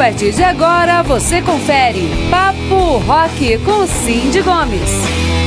partir de agora você confere Papo Rock com Cindy Gomes.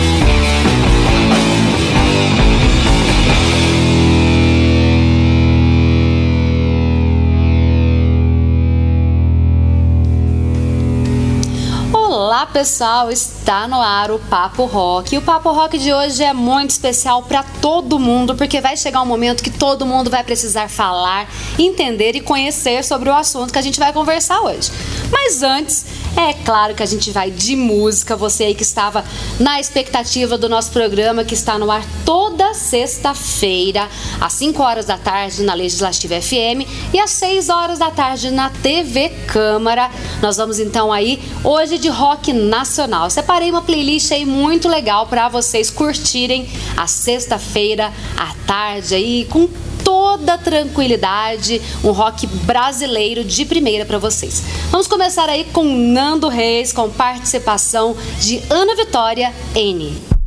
Olá pessoal, está no ar o Papo Rock. E o Papo Rock de hoje é muito especial para todo mundo, porque vai chegar um momento que todo mundo vai precisar falar, entender e conhecer sobre o assunto que a gente vai conversar hoje. Mas antes, é claro que a gente vai de música. Você aí que estava na expectativa do nosso programa, que está no ar toda sexta-feira, às 5 horas da tarde na Legislativa FM e às 6 horas da tarde na TV Câmara. Nós vamos então aí hoje de rock nacional. Separei uma playlist aí muito legal para vocês curtirem a sexta-feira à tarde aí com toda tranquilidade, um rock brasileiro de primeira para vocês. Vamos começar aí com Nando Reis, com participação de Ana Vitória N.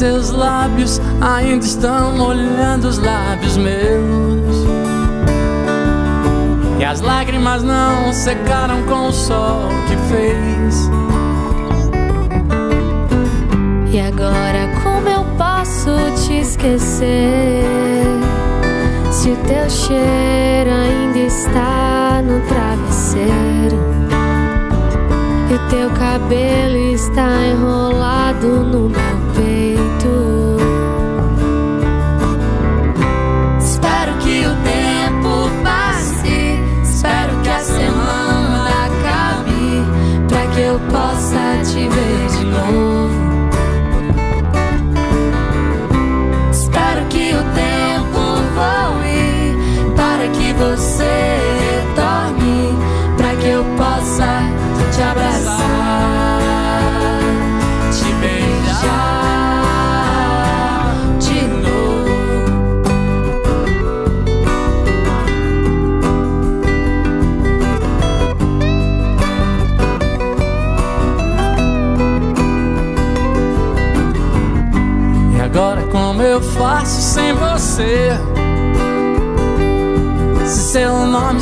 seus lábios ainda estão molhando os lábios meus. E as lágrimas não secaram com o sol que fez. E agora como eu posso te esquecer? Se o teu cheiro ainda está no travesseiro e teu cabelo está enrolado no meu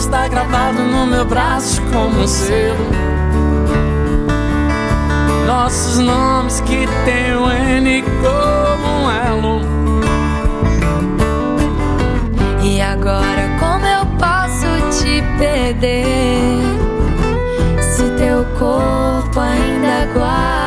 está gravado no meu braço como um selo Nossos nomes que tem o N como um elo E agora como eu posso te perder? Se teu corpo ainda guarda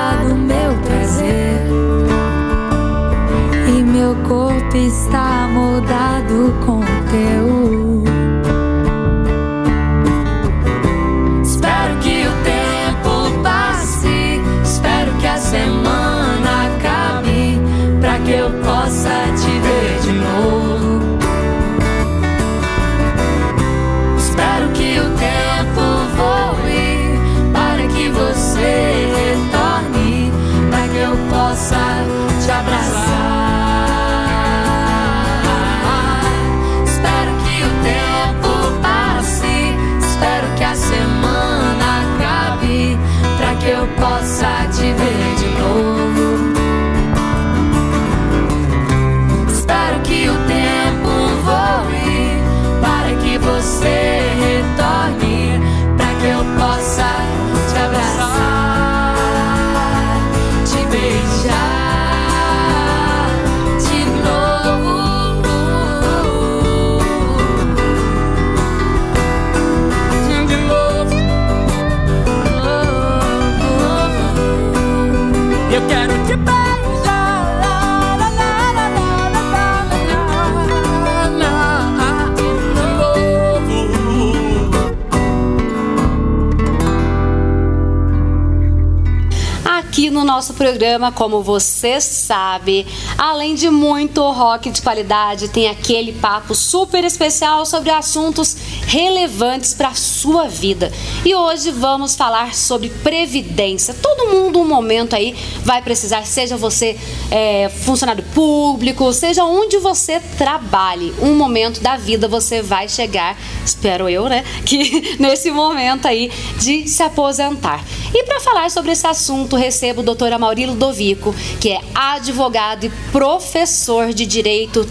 programa, como você sabe, além de muito rock de qualidade, tem aquele papo super especial sobre assuntos relevantes para a sua vida. E hoje vamos falar sobre previdência. Todo mundo, um momento aí, vai precisar, seja você é, funcionário público, seja onde você trabalhe, um momento da vida você vai chegar, espero eu, né, que nesse momento aí de se aposentar. E para falar sobre esse assunto, recebo o doutor Amaurilo Dovico, que é advogado e professor de Direito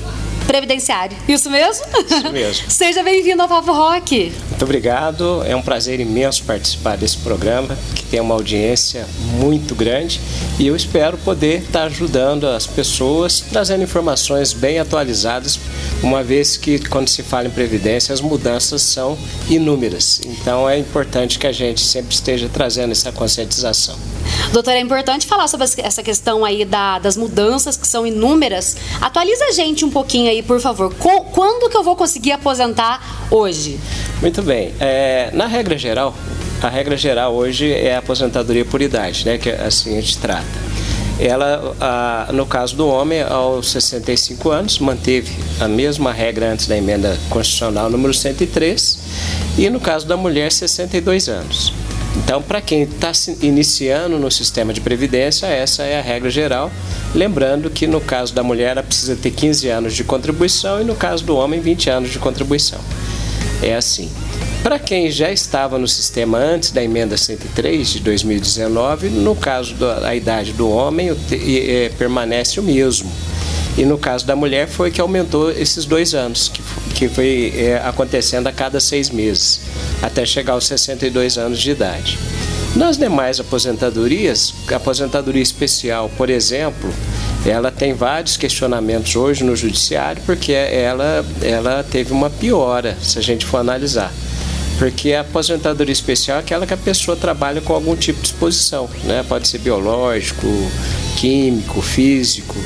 Previdenciário. Isso mesmo? Isso mesmo. Seja bem-vindo ao Papo Rock. Muito obrigado. É um prazer imenso participar desse programa, que tem uma audiência muito grande e eu espero poder estar ajudando as pessoas, trazendo informações bem atualizadas, uma vez que quando se fala em previdência as mudanças são inúmeras. Então é importante que a gente sempre esteja trazendo essa conscientização. Doutor, é importante falar sobre essa questão aí da, das mudanças que são inúmeras. Atualiza a gente um pouquinho aí, por favor. Quando que eu vou conseguir aposentar hoje? Muito bem. É, na regra geral, a regra geral hoje é a aposentadoria por idade, né? Que assim a gente trata. Ela, no caso do homem, aos 65 anos, manteve a mesma regra antes da emenda constitucional número 103, e no caso da mulher, 62 anos. Então, para quem está iniciando no sistema de previdência, essa é a regra geral. Lembrando que no caso da mulher, ela precisa ter 15 anos de contribuição e no caso do homem, 20 anos de contribuição. É assim. Para quem já estava no sistema antes da emenda 103 de 2019, no caso da idade do homem, é, permanece o mesmo. E no caso da mulher foi que aumentou esses dois anos, que, que foi é, acontecendo a cada seis meses, até chegar aos 62 anos de idade. Nas demais aposentadorias, aposentadoria especial, por exemplo, ela tem vários questionamentos hoje no judiciário porque ela, ela teve uma piora, se a gente for analisar. Porque a aposentadoria especial é aquela que a pessoa trabalha com algum tipo de exposição, né? pode ser biológico, químico, físico.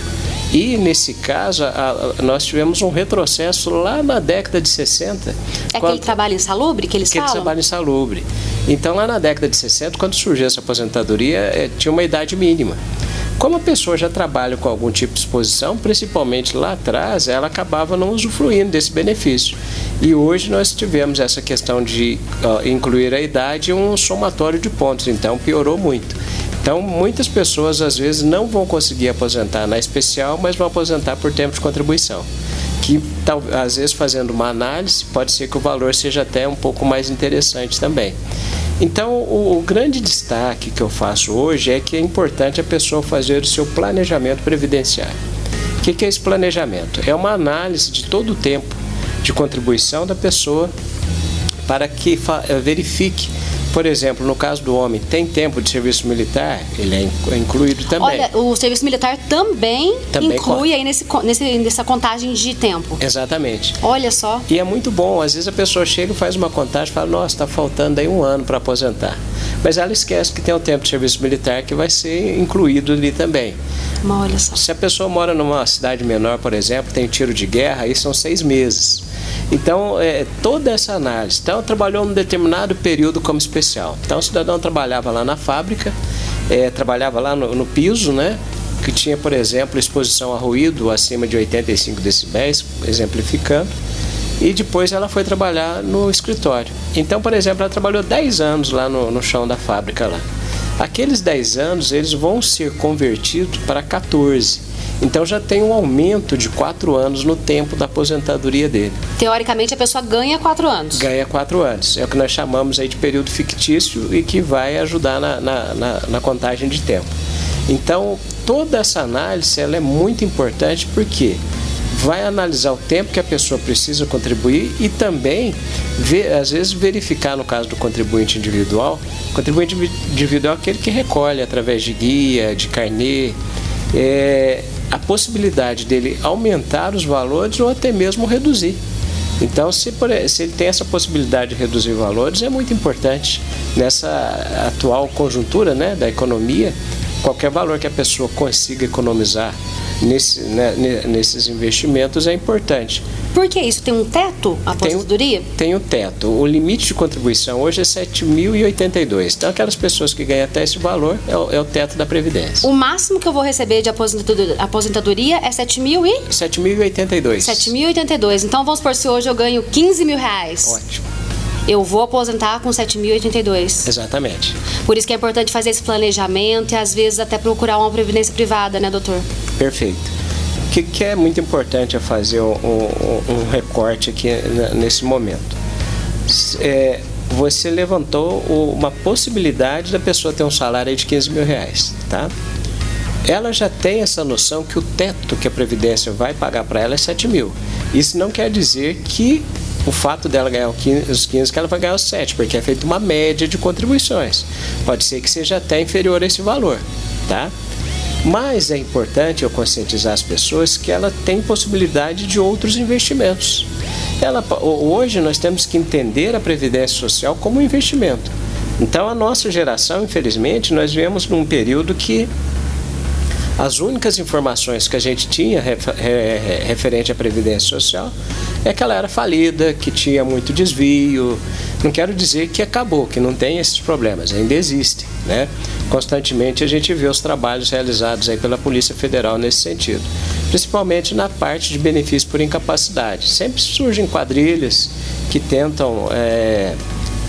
E nesse caso, a, a, nós tivemos um retrocesso lá na década de 60. É quando, aquele trabalho insalubre que eles aquele falam? trabalho insalubre. Então, lá na década de 60, quando surgiu essa aposentadoria, é, tinha uma idade mínima. Como a pessoa já trabalha com algum tipo de exposição, principalmente lá atrás, ela acabava não usufruindo desse benefício. E hoje nós tivemos essa questão de uh, incluir a idade um somatório de pontos, então piorou muito. Então, muitas pessoas às vezes não vão conseguir aposentar na especial, mas vão aposentar por tempo de contribuição. Que às vezes fazendo uma análise, pode ser que o valor seja até um pouco mais interessante também. Então, o, o, grande destaque que eu faço hoje é que é importante a pessoa fazer o seu planejamento previdenciário. O que, que é esse planejamento? É uma análise de todo o tempo de contribuição da pessoa para que verifique por exemplo, no caso do homem, tem tempo de serviço militar? Ele é incluído também. Olha, o serviço militar também, também inclui aí nesse, nesse, nessa contagem de tempo. Exatamente. Olha só. E é muito bom. Às vezes a pessoa chega e faz uma contagem e fala, nossa, está faltando aí um ano para aposentar. Mas ela esquece que tem o tempo de serviço militar que vai ser incluído ali também. Olha só. Se a pessoa mora numa cidade menor, por exemplo, tem tiro de guerra, aí são seis meses. Então, é, toda essa análise. Então, trabalhou num determinado período como especial. Então, o cidadão trabalhava lá na fábrica, é, trabalhava lá no, no, piso, né? Que tinha, por exemplo, exposição a ruído acima de 85 decibéis, exemplificando. E depois ela foi trabalhar no escritório. Então, por exemplo, ela trabalhou 10 anos lá no, no chão da fábrica lá. Aqueles 10 anos, eles vão ser convertidos para 14 então já tem um aumento de quatro anos no tempo da aposentadoria dele. Teoricamente a pessoa ganha quatro anos. Ganha quatro anos. É o que nós chamamos aí de período fictício e que vai ajudar na, na, na, na contagem de tempo. Então toda essa análise ela é muito importante porque vai analisar o tempo que a pessoa precisa contribuir e também, ver, às vezes, verificar no caso do contribuinte individual. Contribuinte individual é aquele que recolhe através de guia, de carnê, é, a possibilidade dele aumentar os valores ou até mesmo reduzir. Então, se, por, se ele tem essa possibilidade de reduzir valores, é muito importante nessa atual conjuntura né, da economia. Qualquer valor que a pessoa consiga economizar nesse, né, nesses investimentos é importante. Por que isso? Tem um teto a aposentadoria? Tem o teto. O limite de contribuição hoje é 7.082. Então, aquelas pessoas que ganham até esse valor é o, é o teto da Previdência. O máximo que eu vou receber de aposentadoria, aposentadoria é 7 mil e? 7.082. 7.082. Então, vamos supor, se hoje eu ganho 15 mil reais. Ótimo. Eu vou aposentar com 7.082. Exatamente. Por isso que é importante fazer esse planejamento e, às vezes, até procurar uma previdência privada, né, doutor? Perfeito. O que, que é muito importante é fazer um, um, um recorte aqui nesse momento. É, você levantou uma possibilidade da pessoa ter um salário de 15 mil reais, tá? Ela já tem essa noção que o teto que a Previdência vai pagar para ela é 7 mil. Isso não quer dizer que o fato dela ganhar os 15, que ela vai ganhar os 7, porque é feita uma média de contribuições. Pode ser que seja até inferior a esse valor, tá? Mas é importante eu conscientizar as pessoas que ela tem possibilidade de outros investimentos. Ela, hoje nós temos que entender a previdência social como um investimento. Então a nossa geração, infelizmente, nós vivemos num período que as únicas informações que a gente tinha referente à Previdência Social é que ela era falida, que tinha muito desvio. Não quero dizer que acabou, que não tem esses problemas, ainda existem. Né? Constantemente a gente vê os trabalhos realizados aí pela Polícia Federal nesse sentido, principalmente na parte de benefício por incapacidade. Sempre surgem quadrilhas que tentam. É,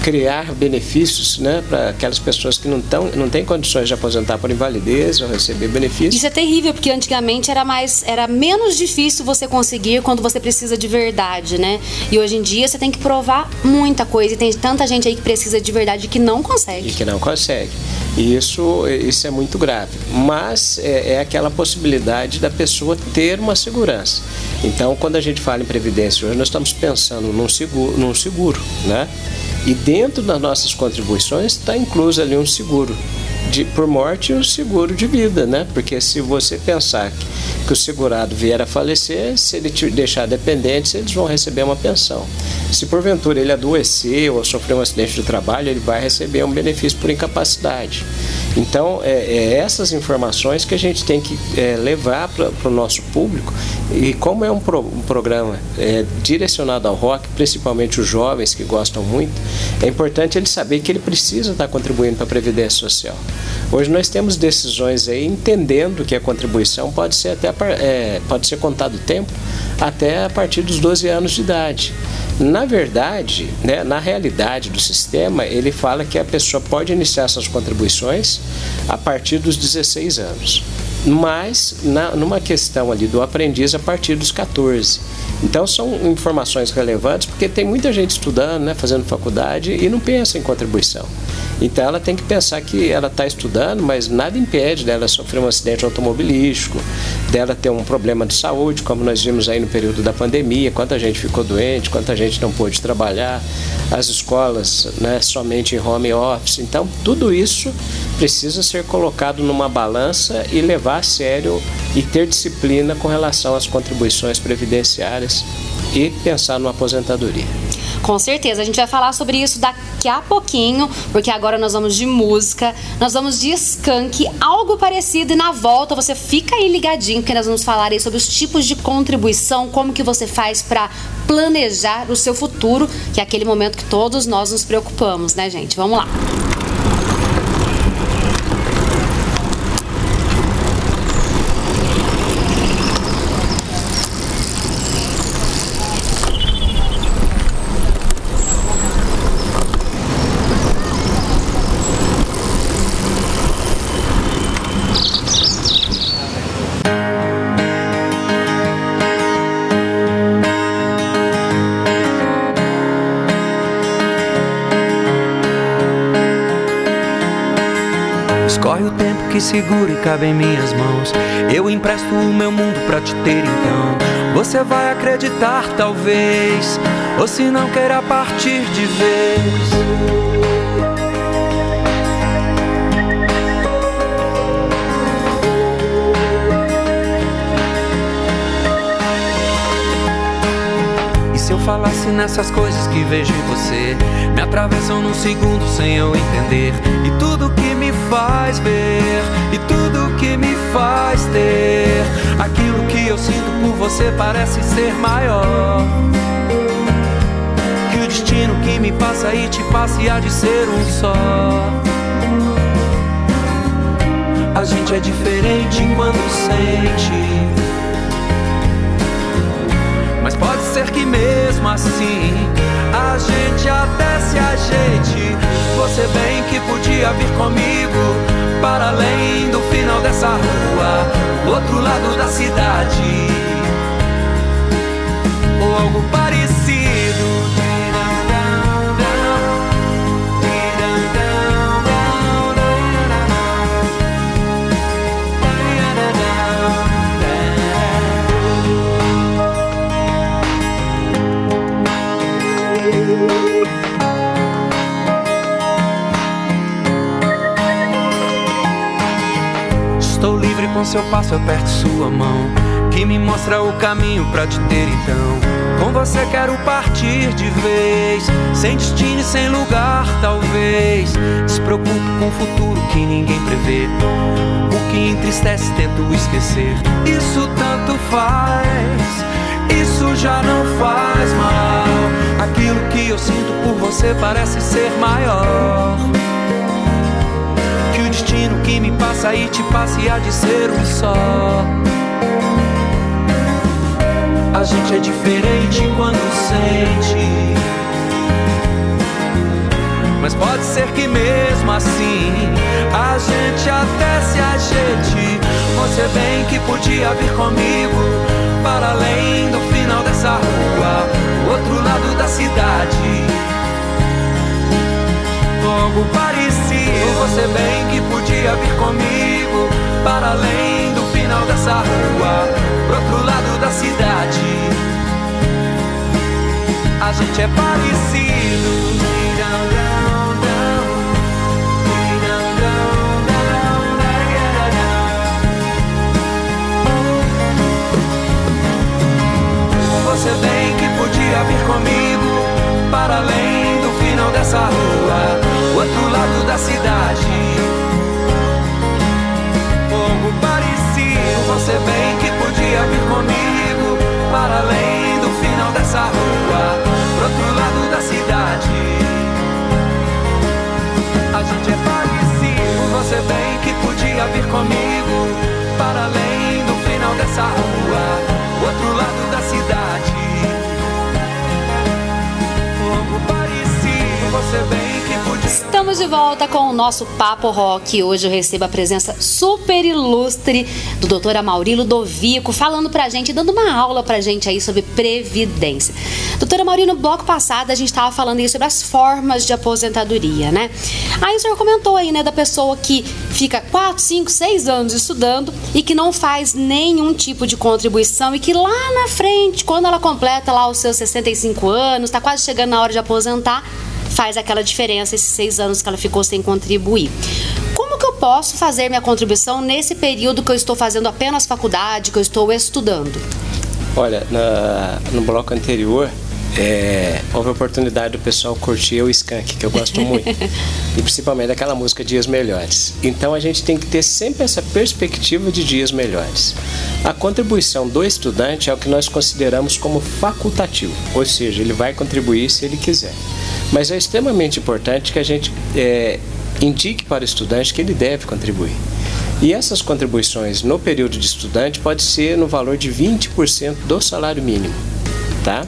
criar benefícios né, para aquelas pessoas que não, tão, não têm condições de aposentar por invalidez ou receber benefícios. Isso é terrível, porque antigamente era mais era menos difícil você conseguir quando você precisa de verdade, né? E hoje em dia você tem que provar muita coisa e tem tanta gente aí que precisa de verdade que não consegue. E que não consegue. E isso, isso é muito grave. Mas é, é aquela possibilidade da pessoa ter uma segurança. Então, quando a gente fala em previdência hoje, nós estamos pensando num seguro, num seguro né? E dentro das nossas contribuições está incluso ali um seguro de, por morte um seguro de vida, né? Porque se você pensar que, que o segurado vier a falecer, se ele te deixar dependente, eles vão receber uma pensão. Se porventura ele adoecer ou sofrer um acidente de trabalho, ele vai receber um benefício por incapacidade. Então, é, é essas informações que a gente tem que é, levar para o nosso público. E como é um, pro, um programa é, direcionado ao rock, principalmente os jovens que gostam muito, é importante ele saber que ele precisa estar contribuindo para a Previdência Social. Hoje nós temos decisões aí entendendo que a contribuição pode ser até é, pode ser contado o tempo até a partir dos 12 anos de idade. Na verdade, né, na realidade do sistema, ele fala que a pessoa pode iniciar essas contribuições a partir dos 16 anos, mas na, numa questão ali do aprendiz a partir dos 14. Então são informações relevantes porque tem muita gente estudando, né, fazendo faculdade e não pensa em contribuição. Então ela tem que pensar que ela está estudando, mas nada impede dela sofrer um acidente automobilístico, dela ter um problema de saúde, como nós vimos aí no período da pandemia, quanta gente ficou doente, quanta gente não pôde trabalhar, as escolas né, somente em home office. Então tudo isso precisa ser colocado numa balança e levar a sério e ter disciplina com relação às contribuições previdenciárias e pensar numa aposentadoria. Com certeza, a gente vai falar sobre isso daqui a pouquinho, porque agora nós vamos de música, nós vamos de skunk, algo parecido e na volta você fica aí ligadinho, porque nós vamos falar aí sobre os tipos de contribuição, como que você faz para planejar o seu futuro, que é aquele momento que todos nós nos preocupamos, né, gente? Vamos lá. Cabe em minhas mãos. Eu empresto o meu mundo pra te ter então. Você vai acreditar, talvez, ou se não queira partir de vez. Falasse nessas coisas que vejo em você, me atravessam num segundo sem eu entender. E tudo que me faz ver e tudo que me faz ter aquilo que eu sinto por você parece ser maior. Que o destino que me passa e te passe há de ser um só. A gente é diferente quando sente. Mesmo assim a gente até se ajeite. Você bem que podia vir comigo para além do final dessa rua, outro lado da cidade, ou algo parecido. Seu passo aperto sua mão, que me mostra o caminho para te ter então. Com você quero partir de vez, sem destino e sem lugar, talvez. Despreocupo com o futuro que ninguém prevê. O que entristece tento esquecer. Isso tanto faz, isso já não faz mal. Aquilo que eu sinto por você parece ser maior destino que me passa e te passa e há de ser um só. A gente é diferente quando sente. Mas pode ser que mesmo assim a gente até se ajeite. Você bem que podia vir comigo para além do final dessa rua, outro lado da cidade. Logo você bem que podia vir comigo para além do final dessa rua, pro outro lado da cidade. A gente é parecido. Você bem que podia vir comigo para além do final dessa rua, da cidade algo parecido. Você bem que podia vir comigo para além do final dessa rua, pro outro lado da cidade. A gente é parecido. Você bem que podia vir comigo para além do final dessa rua, outro lado da cidade. Algo parecido. Você bem Estamos de volta com o nosso Papo Rock. Hoje eu recebo a presença super ilustre do doutor Amaurilo Dovico, falando pra gente, dando uma aula pra gente aí sobre previdência. Doutora Amaurilo, no bloco passado a gente estava falando aí sobre as formas de aposentadoria, né? Aí o senhor comentou aí, né, da pessoa que fica 4, 5, 6 anos estudando e que não faz nenhum tipo de contribuição e que lá na frente, quando ela completa lá os seus 65 anos, está quase chegando na hora de aposentar, faz aquela diferença esses seis anos que ela ficou sem contribuir. Como que eu posso fazer minha contribuição nesse período que eu estou fazendo apenas faculdade, que eu estou estudando? Olha, na, no bloco anterior, é, houve a oportunidade do pessoal curtir o Skank, que eu gosto muito. e principalmente daquela música Dias Melhores. Então a gente tem que ter sempre essa perspectiva de dias melhores. A contribuição do estudante é o que nós consideramos como facultativo, ou seja, ele vai contribuir se ele quiser. Mas é extremamente importante que a gente é, indique para o estudante que ele deve contribuir. E essas contribuições no período de estudante pode ser no valor de 20% do salário mínimo, tá?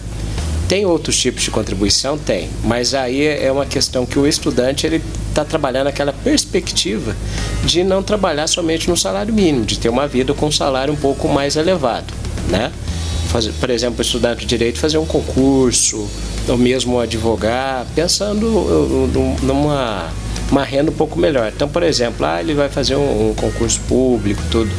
Tem outros tipos de contribuição? Tem, mas aí é uma questão que o estudante ele está trabalhando aquela perspectiva de não trabalhar somente no salário mínimo, de ter uma vida com um salário um pouco mais elevado, né? Fazer, por exemplo, estudante de direito fazer um concurso, ou mesmo advogar, pensando numa uma renda um pouco melhor. Então, por exemplo, ah, ele vai fazer um, um concurso público, tudo,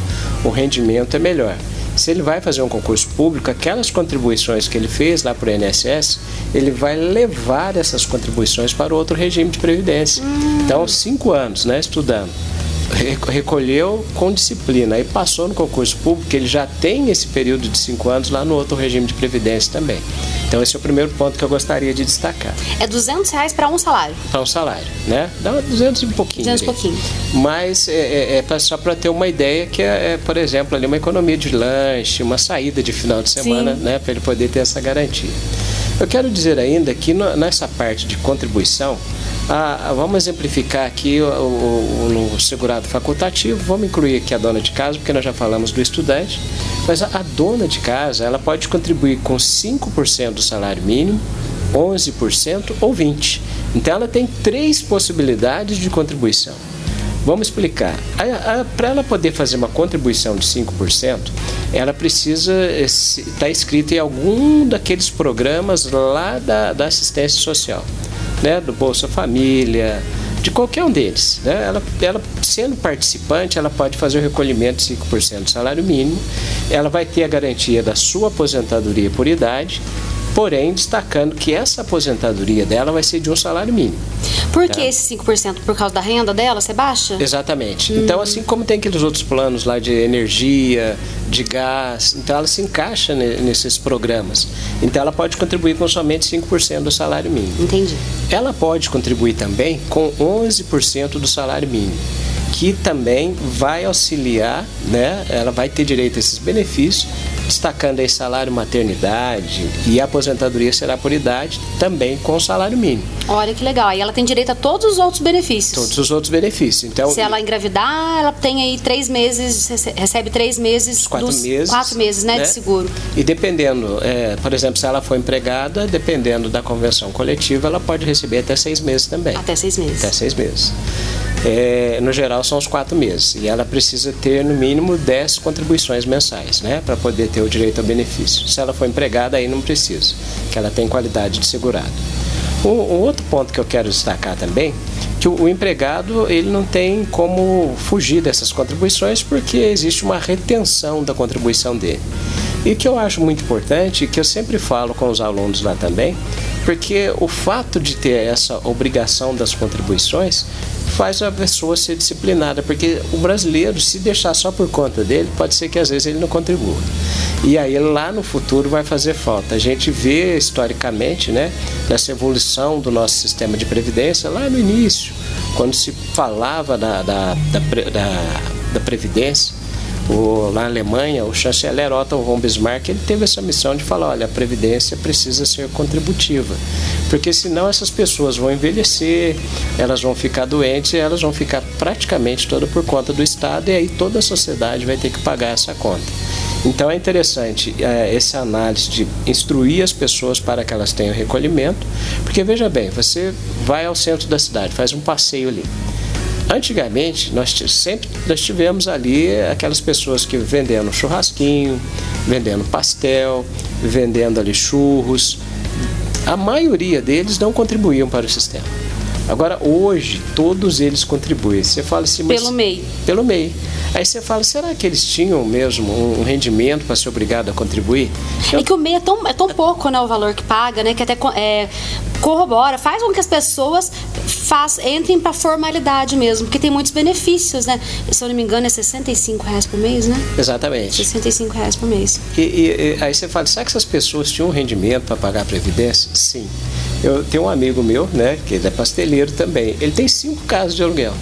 o rendimento é melhor. Se ele vai fazer um concurso público, aquelas contribuições que ele fez lá para o INSS, ele vai levar essas contribuições para outro regime de previdência. Então, cinco anos né, estudando. Recolheu com disciplina e passou no concurso público, ele já tem esse período de cinco anos lá no outro regime de previdência também. Então esse é o primeiro ponto que eu gostaria de destacar. É 200 reais para um salário? Para um salário, né? Dá 200 e um pouquinho. 200 e pouquinho. Mas é, é, é só para ter uma ideia que é, é, por exemplo, ali uma economia de lanche, uma saída de final de semana, Sim. né? Para ele poder ter essa garantia. Eu quero dizer ainda que no, nessa parte de contribuição, ah, vamos exemplificar aqui o, o, o, segurado facultativo, vamos incluir aqui a dona de casa, porque nós já falamos do estudante, mas a, a dona de casa ela pode contribuir com 5% do salário mínimo, 11% ou 20%. Então ela tem três possibilidades de contribuição. Vamos explicar. Para ela poder fazer uma contribuição de 5%, ela precisa estar tá inscrita em algum daqueles programas lá da, da assistência social né, do Bolsa Família, de qualquer um deles. Né? Ela, ela, sendo participante, ela pode fazer o recolhimento de 5% do salário mínimo, ela vai ter a garantia da sua aposentadoria por idade porém destacando que essa aposentadoria dela vai ser de um salário mínimo. Por que tá? esse 5%? Por causa da renda dela, você baixa? Exatamente. Hum. Então, assim como tem aqueles outros planos lá de energia, de gás, então ela se encaixa nesses programas. Então, ela pode contribuir com somente 5% do salário mínimo. Entendi. Ela pode contribuir também com 11% do salário mínimo que também vai auxiliar, né? Ela vai ter direito a esses benefícios, destacando aí salário maternidade e aposentadoria será por idade, também com salário mínimo. Olha que legal. Aí ela tem direito a todos os outros benefícios. Todos os outros benefícios. Então, se ela engravidar, ela tem aí três meses, recebe três meses, quatro dos, meses, quatro meses, né, né? de seguro. E dependendo, é, por exemplo, se ela for empregada, dependendo da convenção coletiva, ela pode receber até seis meses também. Até seis meses. Até seis meses. É, no geral são os quatro meses e ela precisa ter no mínimo 10 contribuições mensais, né, para poder ter o direito ao benefício. Se ela for empregada, aí não precisa, que ela tem qualidade de segurado. Um, um outro ponto que eu quero destacar também, que o, o, empregado ele não tem como fugir dessas contribuições porque existe uma retenção da contribuição dele. E que eu acho muito importante, que eu sempre falo com os alunos lá também, porque o fato de ter essa obrigação das contribuições faz a pessoa ser disciplinada, porque o brasileiro, se deixar só por conta dele, pode ser que às vezes ele não contribua. E aí lá no futuro vai fazer falta. A gente vê historicamente, né, nessa evolução do nosso sistema de previdência, lá no início, quando se falava da, da, da, da, da previdência, o, na Alemanha, o chanceler Otto von Bismarck ele teve essa missão de falar, olha, a previdência precisa ser contributiva, porque senão essas pessoas vão envelhecer, elas vão ficar doentes, elas vão ficar praticamente toda por conta do Estado e aí toda a sociedade vai ter que pagar essa conta. Então é interessante é, essa análise de instruir as pessoas para que elas tenham recolhimento, porque veja bem, você vai ao centro da cidade, faz um passeio ali. Antigamente, nós sempre nós tivemos ali aquelas pessoas que vendendo churrasquinho, vendendo pastel, vendendo ali churros. A maioria deles não contribuíam para o sistema. Agora, hoje, todos eles contribuem. Você fala assim, mas, Pelo MEI. Pelo MEI. Aí você fala, será que eles tinham mesmo um rendimento para ser obrigado a contribuir? Eu... É que o MEI é tão, é tão pouco, né, o valor que paga, né, que até é, corrobora, faz com que as pessoas faz, entrem para formalidade mesmo, porque tem muitos benefícios, né? Se eu não me engano, é 65 reais por mês, né? Exatamente. 65 reais por mês. E, e, e aí você fala, será que essas pessoas tinham um rendimento para pagar a Previdência? Sim. Eu tenho um amigo meu, né, que ele é pasteleiro também. Ele tem cinco casas de aluguel.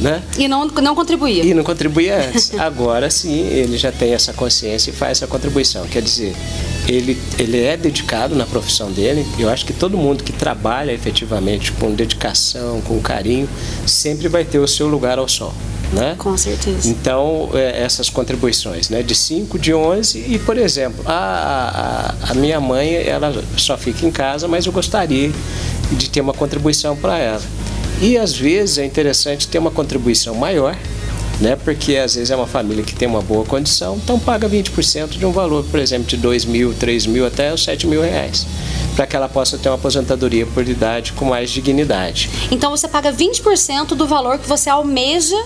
Né? E não, não contribuía. E não contribuía antes. Agora sim, ele já tem essa consciência e faz essa contribuição. Quer dizer, ele, ele é dedicado na profissão dele. Eu acho que todo mundo que trabalha efetivamente com dedicação, com carinho, sempre vai ter o seu lugar ao sol. Né? Com certeza. Então, é, essas contribuições, né? De 5, de 11 e, por exemplo, a, a, a, minha mãe, ela só fica em casa, mas eu gostaria de ter uma contribuição para ela. E, às vezes, é interessante ter uma contribuição maior, né? Porque, às vezes, é uma família que tem uma boa condição, então paga 20% de um valor, por exemplo, de 2 mil, 3 mil até os 7 mil reais para que ela possa ter uma aposentadoria por idade com mais dignidade. Então você paga 20% do valor que você almeja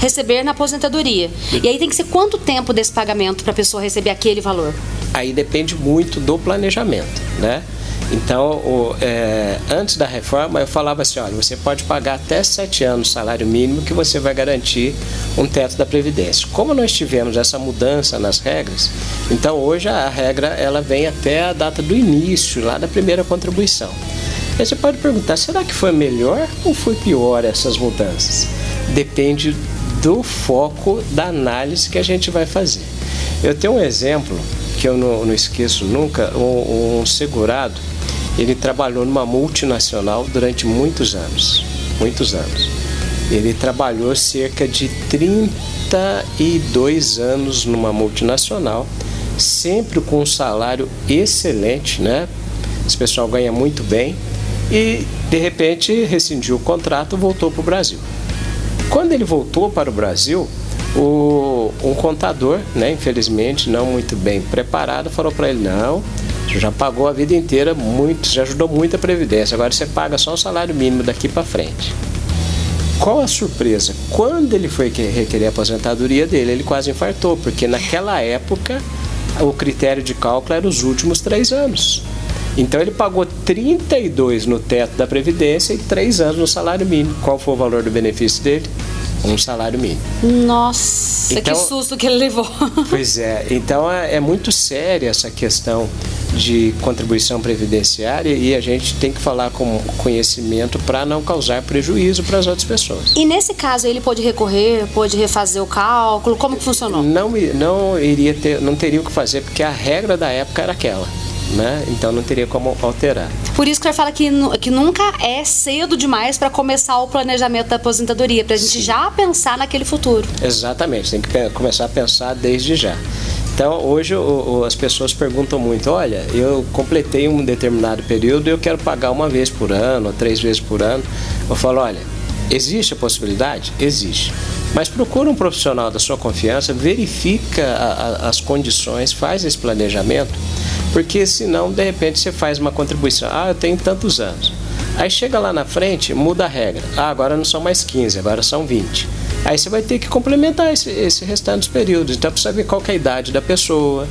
receber na aposentadoria. E aí tem que ser quanto tempo desse pagamento para a pessoa receber aquele valor? Aí depende muito do planejamento, né? Então, o, é, antes da reforma, eu falava assim: olha, você pode pagar até sete anos salário mínimo que você vai garantir um teto da Previdência. Como nós tivemos essa mudança nas regras, então hoje a regra ela vem até a data do início, lá da primeira contribuição. Aí você pode perguntar: será que foi melhor ou foi pior essas mudanças? Depende do foco da análise que a gente vai fazer. Eu tenho um exemplo que eu não, não esqueço nunca: um, um segurado ele trabalhou numa multinacional durante muitos anos, muitos anos. Ele trabalhou cerca de 32 anos numa multinacional, sempre com um salário excelente, né? Esse pessoal ganha muito bem e de repente rescindiu o contrato, voltou para o Brasil. Quando ele voltou para o Brasil, o, um contador, né, infelizmente não muito bem preparado, falou para ele: não, você já pagou a vida inteira muito, já ajudou muito a Previdência, agora você paga só o salário mínimo daqui para frente. Qual a surpresa? Quando ele foi requerer a aposentadoria dele, ele quase infartou, porque naquela época o critério de cálculo era os últimos três anos. Então ele pagou 32 no teto da Previdência e 3 anos no salário mínimo. Qual foi o valor do benefício dele? Um salário mínimo. Nossa, então, que susto que ele levou. Pois é, então é, é muito séria essa questão de contribuição previdenciária e a gente tem que falar com conhecimento para não causar prejuízo para as outras pessoas. E nesse caso ele pode recorrer, pode refazer o cálculo, como que funcionou? Não, não iria ter, não teria o que fazer porque a regra da época era aquela. Né? Então não teria como alterar. Por isso que eu fala que, que nunca é cedo demais para começar o planejamento da aposentadoria, para a gente Sim. já pensar naquele futuro. Exatamente, tem que começar a pensar desde já. Então, hoje o, o, as pessoas perguntam muito: olha, eu completei um determinado período e eu quero pagar uma vez por ano, ou três vezes por ano. Eu falo: olha, existe a possibilidade? Existe. Mas procura um profissional da sua confiança, verifica a, a, as condições, faz esse planejamento, porque senão, de repente, você faz uma contribuição. Ah, eu tenho tantos anos. Aí chega lá na frente, muda a regra. Ah, agora não são mais 15, agora são 20. Aí você vai ter que complementar esse, esse restante dos períodos. Então precisa ver qual é a idade da pessoa,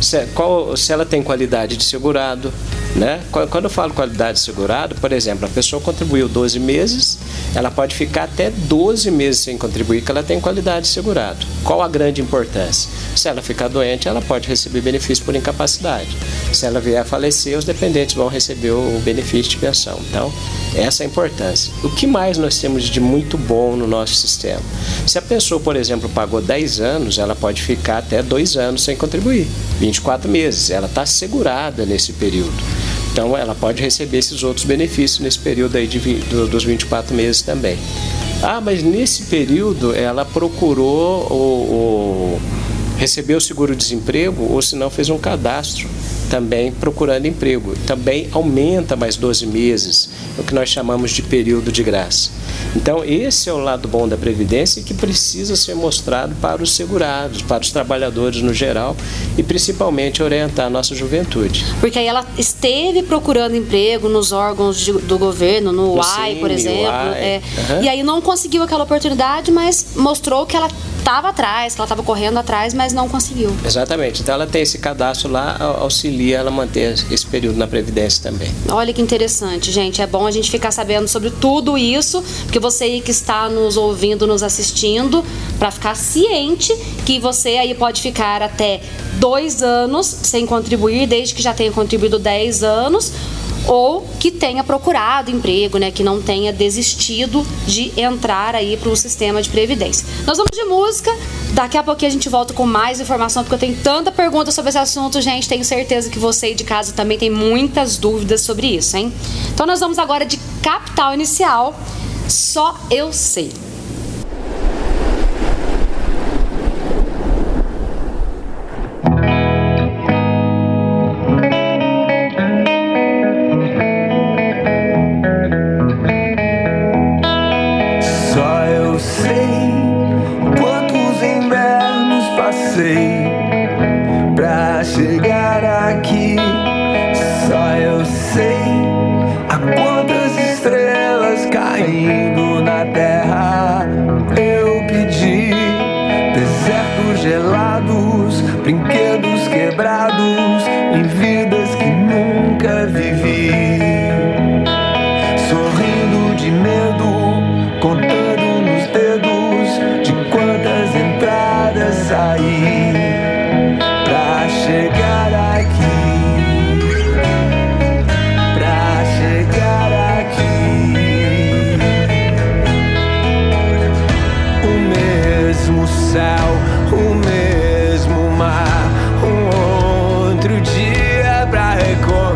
se, qual, se ela tem qualidade de segurado. Né? Quando eu falo qualidade de segurado, por exemplo, a pessoa contribuiu 12 meses, ela pode ficar até 12 meses sem contribuir, que ela tem qualidade de segurado. Qual a grande importância? Se ela ficar doente, ela pode receber benefício por incapacidade. Se ela vier a falecer, os dependentes vão receber o benefício de pensão. Então, essa é a importância. O que mais nós temos de muito bom no nosso sistema? Se a pessoa, por exemplo, pagou 10 anos, ela pode ficar até 2 anos sem contribuir, 24 meses. Ela está segurada nesse período. Então, ela pode receber esses outros benefícios nesse período aí de, do, dos 24 meses também. Ah, mas nesse período ela procurou o, o o seguro-desemprego ou se não fez um cadastro também procurando emprego. Também aumenta mais 12 meses, o que nós chamamos de período de graça. Então, esse é o lado bom da Previdência que precisa ser mostrado para os segurados, para os trabalhadores no geral e principalmente orientar a nossa juventude. Porque aí ela esteve procurando emprego nos órgãos de, do governo, no, no UAI, por exemplo, UAI. É, uhum. e aí não conseguiu aquela oportunidade, mas mostrou que ela estava atrás, que ela estava correndo atrás, mas não conseguiu. Exatamente. Então ela tem esse cadastro lá, auxilia ela a manter esse período na Previdência também. Olha que interessante, gente. É bom a gente ficar sabendo sobre tudo isso, porque você aí que está nos ouvindo, nos assistindo, para ficar ciente que você aí pode ficar até dois anos sem contribuir, desde que já tenha contribuído 10 anos ou que tenha procurado emprego, né, que não tenha desistido de entrar aí para o sistema de previdência. Nós vamos de música, daqui a pouquinho a gente volta com mais informação, porque eu tenho tanta pergunta sobre esse assunto, gente, tenho certeza que você aí de casa também tem muitas dúvidas sobre isso, hein? Então nós vamos agora de capital inicial, só eu sei.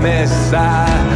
Recomeçar.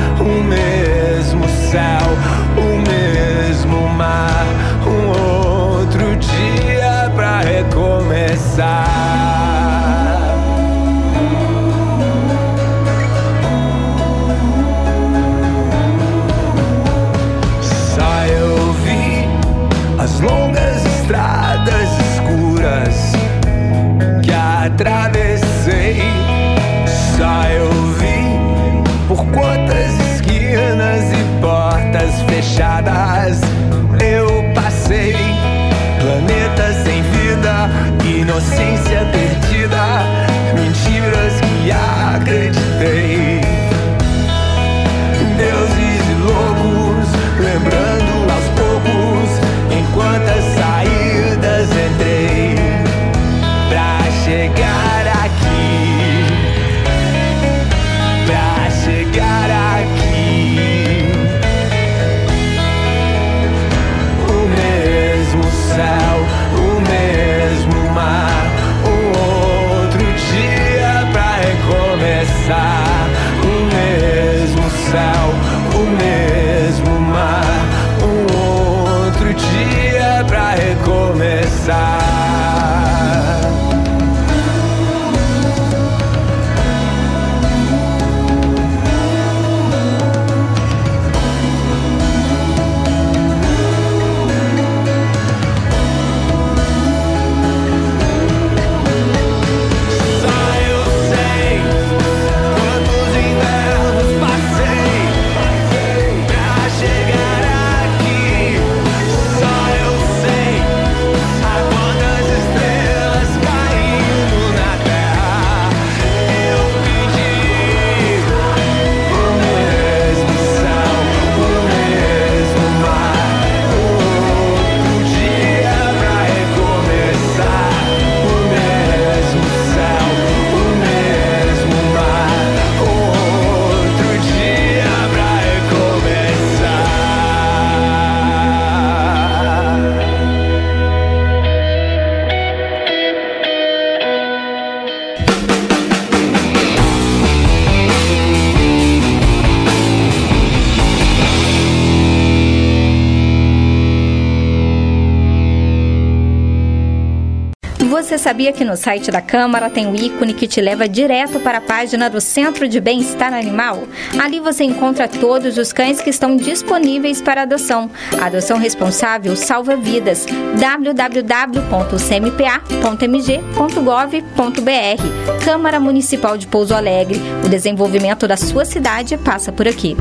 Sabia que no site da Câmara tem um ícone que te leva direto para a página do Centro de Bem-Estar Animal? Ali você encontra todos os cães que estão disponíveis para adoção. A adoção responsável salva vidas. www.cmpa.mg.gov.br Câmara Municipal de Pouso Alegre. O desenvolvimento da sua cidade passa por aqui.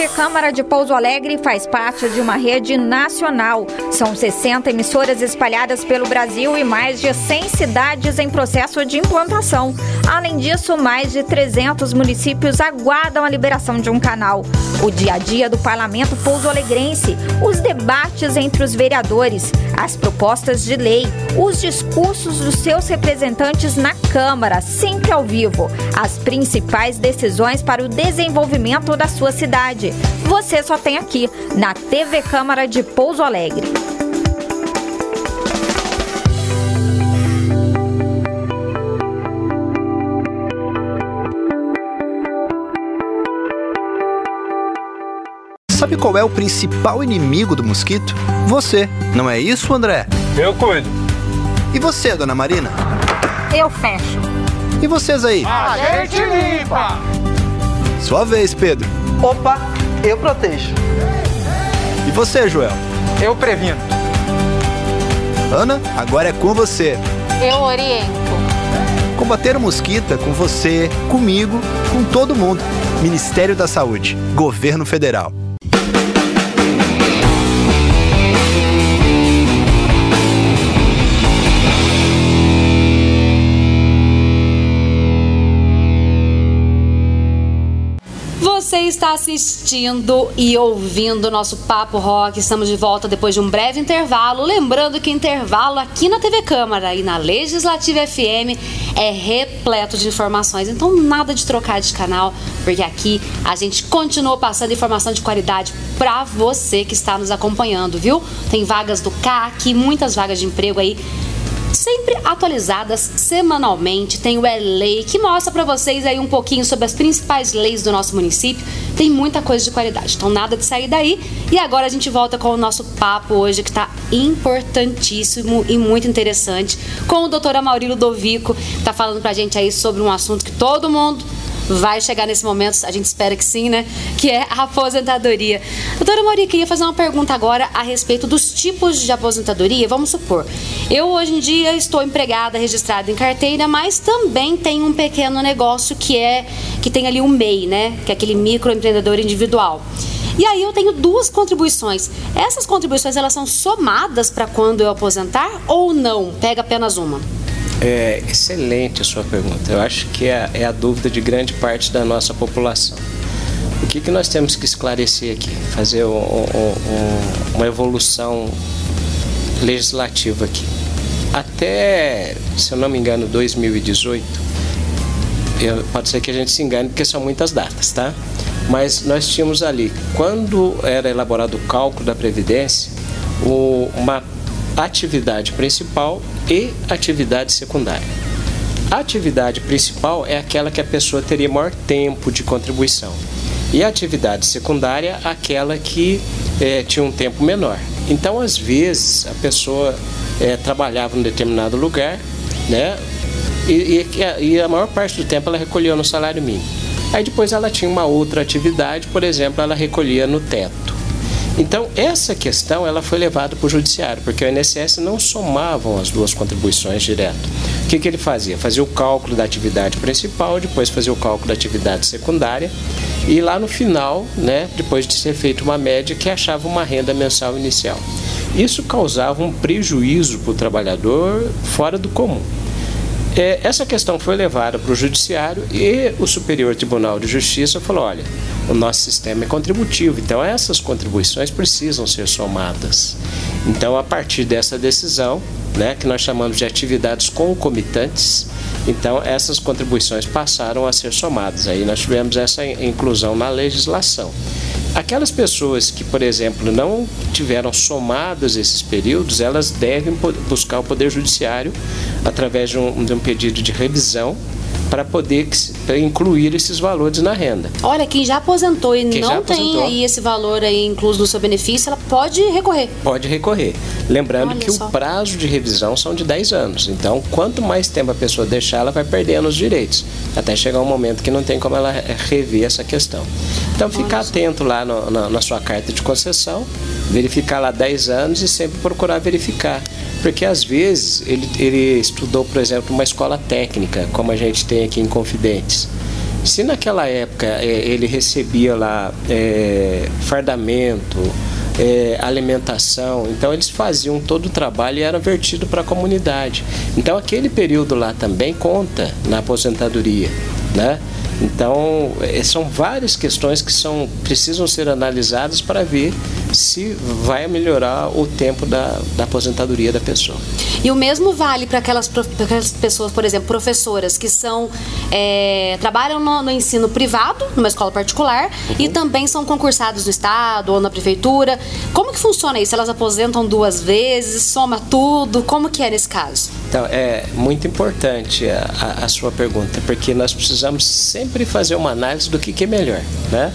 A Câmara de Pouso Alegre faz parte de uma rede nacional. São 60 emissoras espalhadas pelo Brasil e mais de 100 cidades em processo de implantação. Além disso, mais de 300 municípios aguardam a liberação de um canal. O dia a dia do parlamento pouso-alegrense, os debates entre os vereadores, as propostas de lei, os discursos dos seus representantes na Câmara, sempre ao vivo, as principais decisões para o desenvolvimento da sua cidade. Você só tem aqui, na TV Câmara de Pouso Alegre. Sabe qual é o principal inimigo do mosquito? Você, não é isso, André? Eu cuido. E você, dona Marina? Eu fecho. E vocês aí? A gente limpa! Sua vez, Pedro. Opa, eu protejo. E você, Joel? Eu previno. Ana, agora é com você. Eu oriento. Combater o mosquito é com você, comigo, com todo mundo. Ministério da Saúde, Governo Federal. Está assistindo e ouvindo nosso Papo Rock. Estamos de volta depois de um breve intervalo. Lembrando que intervalo aqui na TV Câmara e na Legislativa FM é repleto de informações. Então, nada de trocar de canal, porque aqui a gente continua passando informação de qualidade para você que está nos acompanhando, viu? Tem vagas do CAC, muitas vagas de emprego aí sempre atualizadas semanalmente. Tem o E-Lei, que mostra para vocês aí um pouquinho sobre as principais leis do nosso município. Tem muita coisa de qualidade, então nada de sair daí. E agora a gente volta com o nosso papo hoje, que está importantíssimo e muito interessante, com o doutor Amaurilo Dovico, que está falando pra gente aí sobre um assunto que todo mundo vai chegar nesse momento, a gente espera que sim, né? Que é a aposentadoria. Doutora Mauri, queria fazer uma pergunta agora a respeito dos tipos de aposentadoria. Vamos supor, eu hoje em dia estou empregada, registrada em carteira, mas também tenho um pequeno negócio que é que tem ali o MEI, né? Que é aquele microempreendedor individual. E aí eu tenho duas contribuições. Essas contribuições elas são somadas para quando eu aposentar ou não? Pega apenas uma. É excelente a sua pergunta. Eu acho que é, é a dúvida de grande parte da nossa população. O que, que nós temos que esclarecer aqui? Fazer um, um, um, uma evolução legislativa aqui. Até, se eu não me engano, 2018, eu, pode ser que a gente se engane porque são muitas datas, tá? Mas nós tínhamos ali, quando era elaborado o cálculo da Previdência, o, uma atividade principal e atividade secundária. A atividade principal é aquela que a pessoa teria maior tempo de contribuição. E a atividade secundária, aquela que é, tinha um tempo menor. Então, às vezes, a pessoa é, trabalhava em determinado lugar, né? E, e, e, a maior parte do tempo ela recolhia no salário mínimo. Aí depois ela tinha uma outra atividade, por exemplo, ela recolhia no teto. Então, essa questão ela foi levada para o judiciário, porque o INSS não somavam as duas contribuições direto. O que, que ele fazia? Fazia o cálculo da atividade principal, depois fazia o cálculo da atividade secundária, e lá no final, né, depois de ser feita uma média, que achava uma renda mensal inicial. Isso causava um prejuízo para o trabalhador fora do comum. É, essa questão foi levada para o Judiciário e o Superior Tribunal de Justiça falou: olha, o nosso sistema é contributivo, então essas contribuições precisam ser somadas. Então, a partir dessa decisão, né, que nós chamamos de atividades concomitantes, então essas contribuições passaram a ser somadas. Aí nós tivemos essa inclusão na legislação. Aquelas pessoas que, por exemplo, não tiveram somados esses períodos, elas devem buscar o Poder Judiciário através de um, de um pedido de revisão para poder incluir esses valores na renda. Olha, quem já aposentou e quem não aposentou, tem aí esse valor aí incluso no seu benefício, ela pode recorrer. Pode recorrer. Lembrando Olha que só. o prazo de revisão são de 10 anos. Então, quanto mais tempo a pessoa deixar, ela vai perdendo os direitos. Até chegar um momento que não tem como ela rever essa questão. Então, ficar atento lá no, na, na sua carta de concessão, verificar lá 10 anos e sempre procurar verificar porque às vezes ele, ele estudou, por exemplo, uma escola técnica, como a gente tem aqui em Confidentes. Se naquela época é, ele recebia lá é, fardamento, é, alimentação, então eles faziam todo o trabalho e era vertido para a comunidade. Então aquele período lá também conta na aposentadoria, né? Então, é, são várias questões que são, precisam ser analisadas para ver se vai melhorar o tempo da, da aposentadoria da pessoa. E o mesmo vale para aquelas, aquelas pessoas, por exemplo, professoras que são é, trabalham no, no, ensino privado, numa escola particular, uhum. e também são concursados no Estado ou na Prefeitura. Como que funciona isso? Elas aposentam duas vezes, soma tudo? Como que é nesse caso? Então, é muito importante a, a, a sua pergunta, porque nós precisamos sempre fazer uma análise do que, que é melhor, né?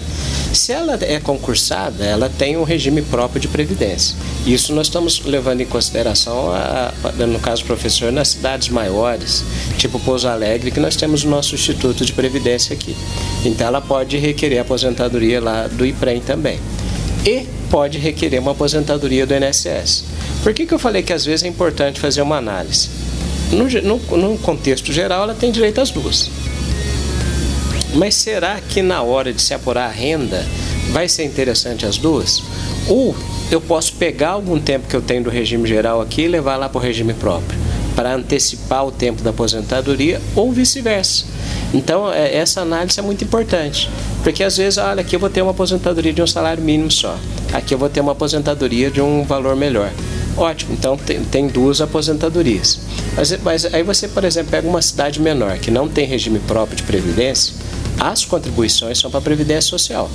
Se ela é concursada, ela tem um regime próprio de previdência. Isso nós estamos levando em consideração, a, no caso professor, nas cidades maiores, tipo Pouso Alegre, que nós temos o nosso Instituto de Previdência aqui. Então ela pode requerer aposentadoria lá do IPREM também. E pode requerer uma aposentadoria do INSS. Por que, que eu falei que às vezes é importante fazer uma análise? No, no, no contexto geral, ela tem direito às duas. Mas será que na hora de se apurar a renda vai ser interessante as duas? Ou eu posso pegar algum tempo que eu tenho do regime geral aqui e levar lá para o regime próprio, para antecipar o tempo da aposentadoria, ou vice-versa. Então, é, essa análise é muito importante, porque às vezes, olha, aqui eu vou ter uma aposentadoria de um salário mínimo só, aqui eu vou ter uma aposentadoria de um valor melhor. Ótimo, então tem, tem duas aposentadorias. Mas, mas aí você, por exemplo, pega uma cidade menor que não tem regime próprio de previdência, as contribuições são para a Previdência Social.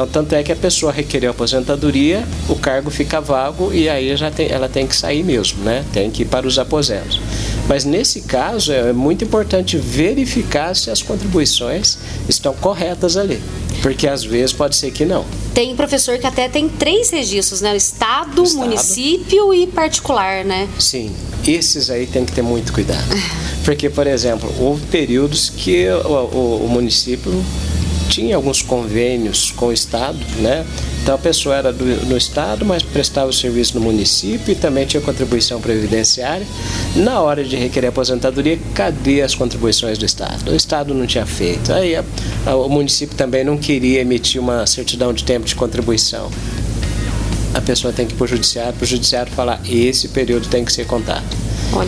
Então, tanto é que a pessoa requereu aposentadoria, o cargo fica vago e aí já tem, ela tem que sair mesmo, né? Tem que ir para os aposentos. Mas nesse caso é muito importante verificar se as contribuições estão corretas ali, porque às vezes pode ser que não. Tem professor que até tem três registros, né? O estado, Estado. município e particular, né? Sim, esses aí tem que ter muito cuidado. Porque, por exemplo, houve períodos que o, o- o município tinha alguns convênios com o Estado, né? Então a pessoa era do, no Estado, mas prestava o serviço no município e também tinha contribuição previdenciária. Na hora de requerer aposentadoria, cadê as contribuições do Estado? O Estado não tinha feito. Aí a- a- o município também não queria emitir uma certidão de tempo de contribuição a pessoa tem que ir para o judiciário, para o judiciário falar esse período tem que ser contado.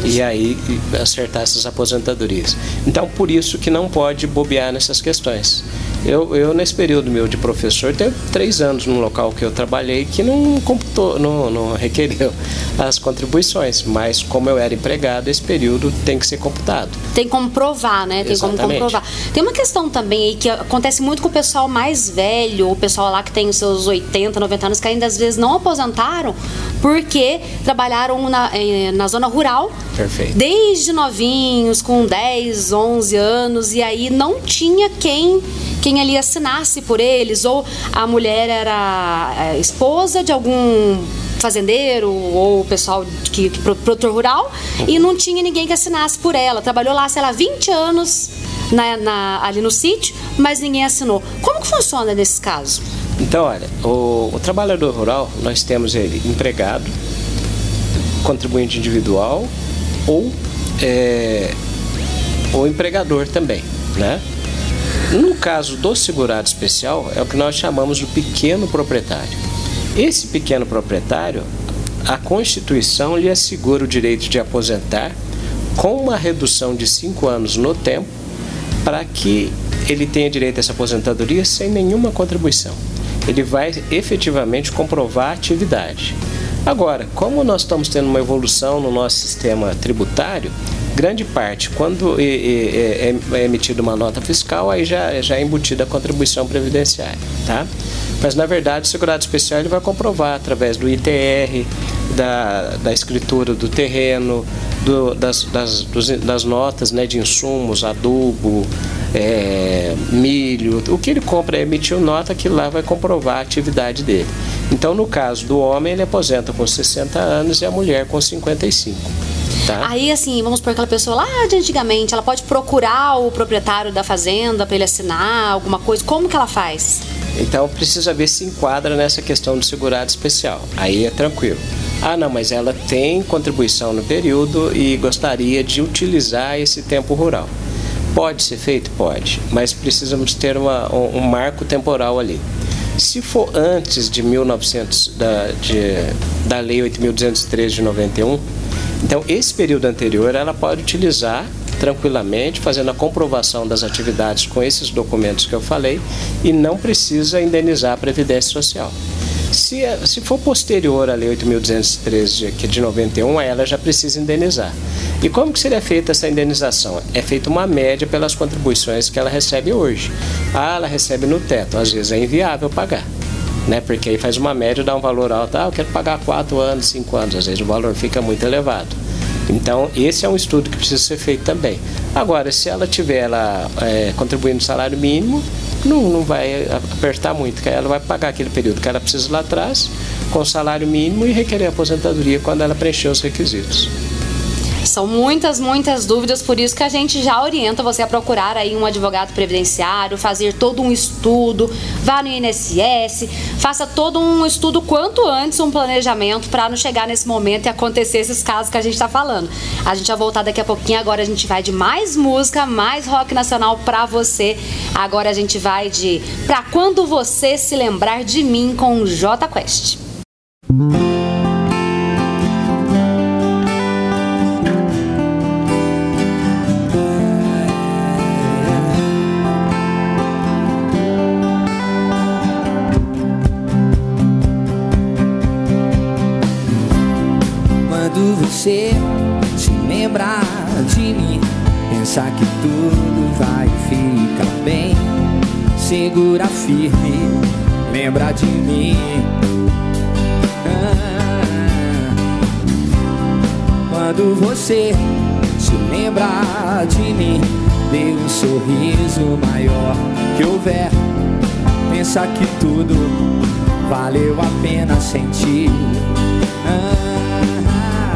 E aí acertar essas aposentadorias. Então, por isso que não pode bobear nessas questões. Eu, eu nesse período meu de professor, teve três anos num local que eu trabalhei que não computou, não, não requeriu as contribuições, mas como eu era empregado, esse período tem que ser computado. Tem como provar, né? Tem como Exatamente. comprovar. Tem uma questão também aí que acontece muito com o pessoal mais velho, o pessoal lá que tem os seus 80, 90 anos, que ainda às vezes não aposentaram porque trabalharam na, eh, na zona rural Perfeito. desde novinhos, com 10, 11 anos, e aí não tinha quem quem ali assinasse por eles, ou a mulher era é, esposa de algum fazendeiro ou pessoal que, que pro- produtor rural e não tinha ninguém que assinasse por ela. Trabalhou lá, sei lá, 20 anos na- na- ali no sítio, mas ninguém assinou. Como que funciona nesse caso? Então, olha, o, o trabalhador rural, nós temos ele empregado, contribuinte individual ou é, o empregador também, né? No caso do segurado especial, é o que nós chamamos de pequeno proprietário. Esse pequeno proprietário, a Constituição lhe assegura o direito de aposentar com uma redução de cinco anos no tempo para que ele tenha direito a essa aposentadoria sem nenhuma contribuição. Ele vai efetivamente comprovar a atividade. Agora, como nós estamos tendo uma evolução no nosso sistema tributário, grande parte, quando é, é- emitida uma nota fiscal, aí já, já é embutida a contribuição previdenciária, tá? Mas na verdade, o segurado especial ele vai comprovar através do ITR, da, da escritura do terreno, do- das, das, dos- das notas né, de insumos, adubo, é, milho, o que ele compra emitiu nota que lá vai comprovar a atividade dele. Então, no caso do homem, ele aposenta com 60 anos e a mulher com 55. Tá? Aí, assim, vamos por aquela pessoa lá de antigamente, ela pode procurar o proprietário da fazenda para ele assinar alguma coisa. Como que ela faz? Então precisa ver se enquadra nessa questão do segurado especial. Aí é tranquilo. Ah, não, mas ela tem contribuição no período e gostaria de utilizar esse tempo rural. Pode ser feito? Pode, mas precisamos ter uma- um, um marco temporal ali. Se for antes de 1900, da, de, da Lei 8.213 de 91, então esse período anterior ela pode utilizar tranquilamente, fazendo a comprovação das atividades com esses documentos que eu falei e não precisa indenizar a Previdência Social. Se, é- se for posterior à Lei 8.213, que é de 91, aí ela já precisa indenizar. E como que seria feita essa indenização? É feita uma média pelas contribuições que ela recebe hoje. Ah, ela recebe no teto, às vezes é inviável pagar. Né? Porque aí faz uma média, dá um valor alto. Ah, eu quero pagar 4 anos, 5 anos, às vezes o valor fica muito elevado. Então, esse é um estudo que precisa ser feito também. Agora, se ela tiver ela, é, contribuindo no salário mínimo, não, não vai apertar muito, porque ela vai pagar aquele período que ela precisa lá atrás, com salário mínimo e requerer aposentadoria quando ela preencher os requisitos. São muitas, muitas dúvidas, por isso que a gente já orienta você a procurar aí um advogado previdenciário, fazer todo um estudo, vá no INSS, faça todo um estudo quanto antes, um planejamento para não chegar nesse momento e acontecer esses casos que a gente está falando. A gente vai voltar daqui a pouquinho, agora a gente vai de mais música, mais rock nacional para você. Agora a gente vai de Pra Quando Você Se Lembrar de Mim com J Quest. Segura firme, lembra de mim. Ah, Quando você se lembra de mim, dê um sorriso maior que houver. Pensa que tudo valeu a pena sentir. Ah,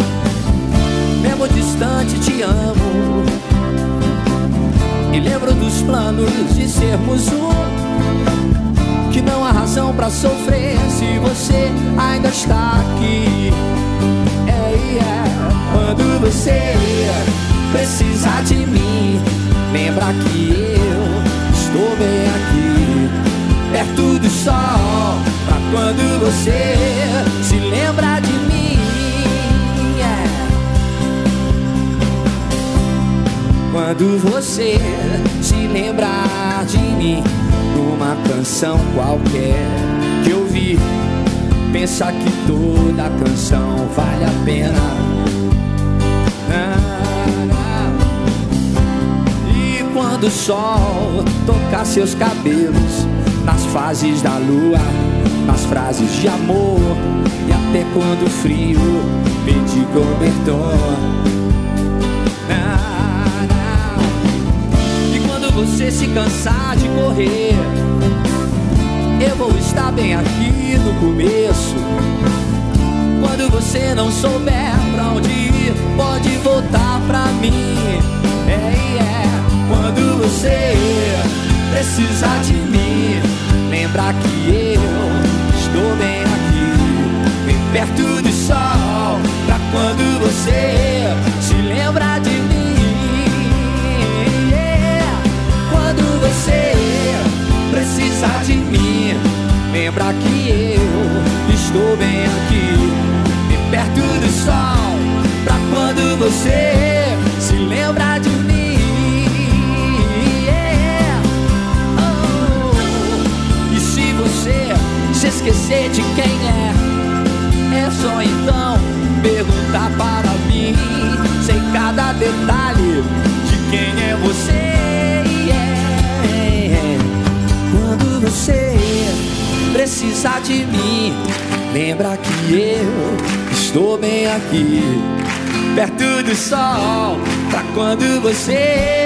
mesmo distante, te amo. Lembro dos planos de sermos um. Que não há razão pra sofrer se você ainda está aqui. É, é. Quando você precisar de mim, lembra que eu estou bem aqui, perto do sol. Pra quando você se lembra de Quando você se lembrar de mim numa canção qualquer que eu vi, pensa que toda canção vale a pena. E quando o sol tocar seus cabelos nas fases da lua, nas frases de amor e até quando o frio pedir cobertor. Você se cansar de correr, eu vou estar bem aqui no começo. Quando você não souber pra onde ir, pode voltar pra mim. É, é. Quando você precisar de mim, lembra que eu estou bem aqui, bem perto do sol. Pra quando você se lembrar de mim. Você precisar de mim, lembra que eu estou bem aqui, bem perto do sol. Pra quando você se lembrar de mim. Oh. E se você se esquecer de quem é, é só então perguntar para mim. Sei cada detalhe precisar de mim, lembra que eu estou bem aqui, perto do sol. Pra quando você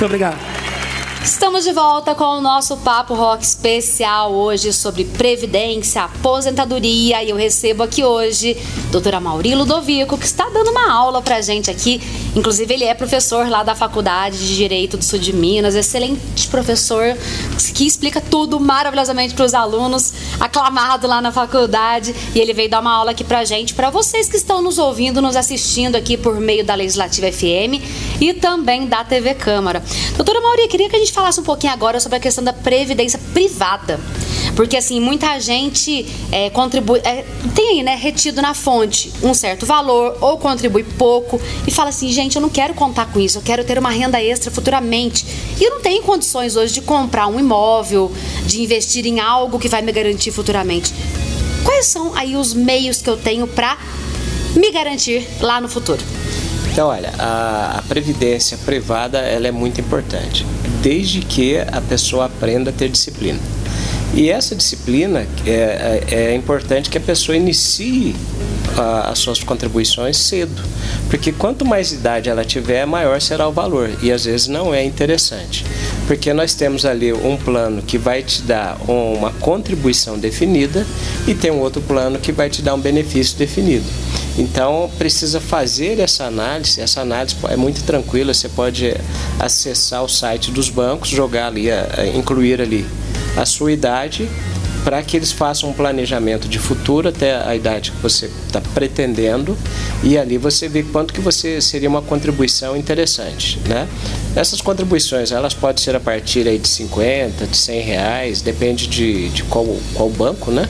Muito obrigado. Estamos de volta com o nosso Papo Rock especial hoje sobre previdência, aposentadoria e eu recebo aqui hoje doutora Mauri Ludovico, que está dando uma aula pra gente aqui. Inclusive, ele é professor lá da Faculdade de Direito do Sul de Minas, excelente professor que explica tudo maravilhosamente para os alunos, aclamado lá na faculdade. E ele veio dar uma aula aqui pra gente, para vocês que estão nos ouvindo, nos assistindo aqui por meio da Legislativa FM e também da TV Câmara. Doutora Mauri, queria que a gente falasse um pouquinho agora sobre a questão da previdência privada. Porque, assim, muita gente é, contribui, é, tem aí, né, retido na fonte um certo valor ou contribui pouco e fala assim, gente, eu não quero contar com isso, eu quero ter uma renda extra futuramente. E eu não tenho condições hoje de comprar um imóvel, de investir em algo que vai me garantir futuramente. Quais são aí os meios que eu tenho para me garantir lá no futuro? Então, olha, a, a previdência privada ela é muito importante, desde que a pessoa aprenda a ter disciplina. E essa disciplina é, é, é importante que a pessoa inicie a, as suas contribuições cedo, porque quanto mais idade ela tiver, maior será o valor e às vezes não é interessante, porque nós temos ali um plano que vai te dar uma contribuição definida e tem um outro plano que vai te dar um benefício definido. Então precisa fazer essa análise. Essa análise é muito tranquila. Você pode acessar o site dos bancos, jogar ali, incluir ali a sua idade para que eles façam um planejamento de futuro até a idade que você está pretendendo e ali você vê quanto que você seria uma contribuição interessante, né? Essas contribuições elas podem ser a partir aí de 50, de 100 reais, depende de, de qual, qual banco, né?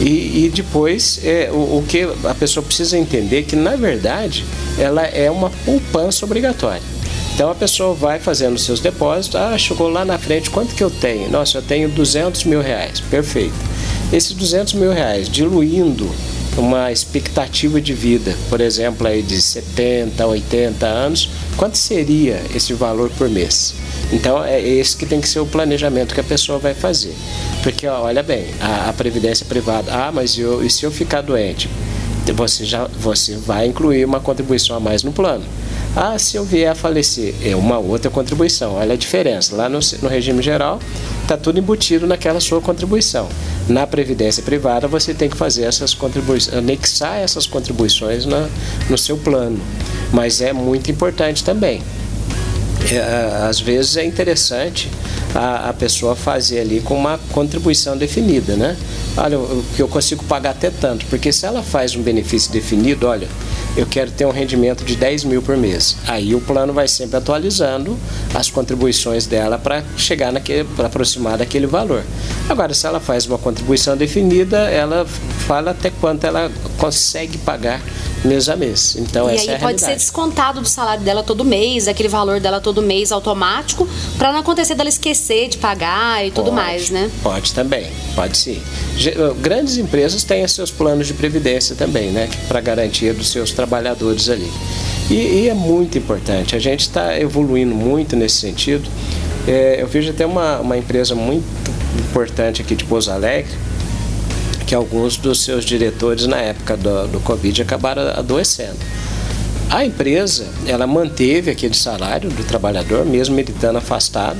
E, e depois, é, o, o, que a pessoa precisa entender é que, na verdade, ela é uma poupança obrigatória. Então a pessoa vai fazendo seus depósitos, ah, chegou lá na frente, quanto que eu tenho? Nossa, eu tenho 200 mil reais, perfeito. Esses 200 mil reais, diluindo uma expectativa de vida, por exemplo, aí de 70, 80 anos, quanto seria esse valor por mês? Então é esse que tem que ser o planejamento que a pessoa vai fazer. Porque olha bem, a, a previdência privada, ah, mas eu, e se eu ficar doente? Você já você vai incluir uma contribuição a mais no plano. Ah, se eu vier a falecer, é uma outra contribuição. Olha a diferença. Lá no, no regime geral, está tudo embutido naquela sua contribuição. Na previdência privada, você tem que fazer essas contribuições, anexar essas contribuições na, no seu plano. Mas é muito importante também. É, às vezes é interessante a, a, pessoa fazer ali com uma contribuição definida, né? Olha, que eu consigo pagar até tanto, porque se ela faz um benefício definido, olha, eu quero ter um rendimento de 10 mil por mês. Aí o plano vai sempre atualizando as contribuições dela para chegar naquele, para aproximar daquele valor. Agora, se ela faz uma contribuição definida, ela fala até quanto ela consegue pagar mês a mês. Então, e essa aí é a pode realidade. ser descontado do salário dela todo mês, aquele valor dela todo mês automático, para não acontecer dela esquecer de pagar e tudo Pode, mais, né? Pode também, pode sim. Uh, Grandes empresas têm seus planos de previdência também, né? Para garantia dos seus trabalhadores ali. E, e é muito importante. A gente está evoluindo muito nesse sentido. É, eu vejo até uma, uma empresa muito importante aqui de Pouso Alegre, que alguns dos seus diretores na época do, do Covid acabaram adoecendo. A empresa, ela manteve aquele salário do trabalhador, mesmo ele estando afastado,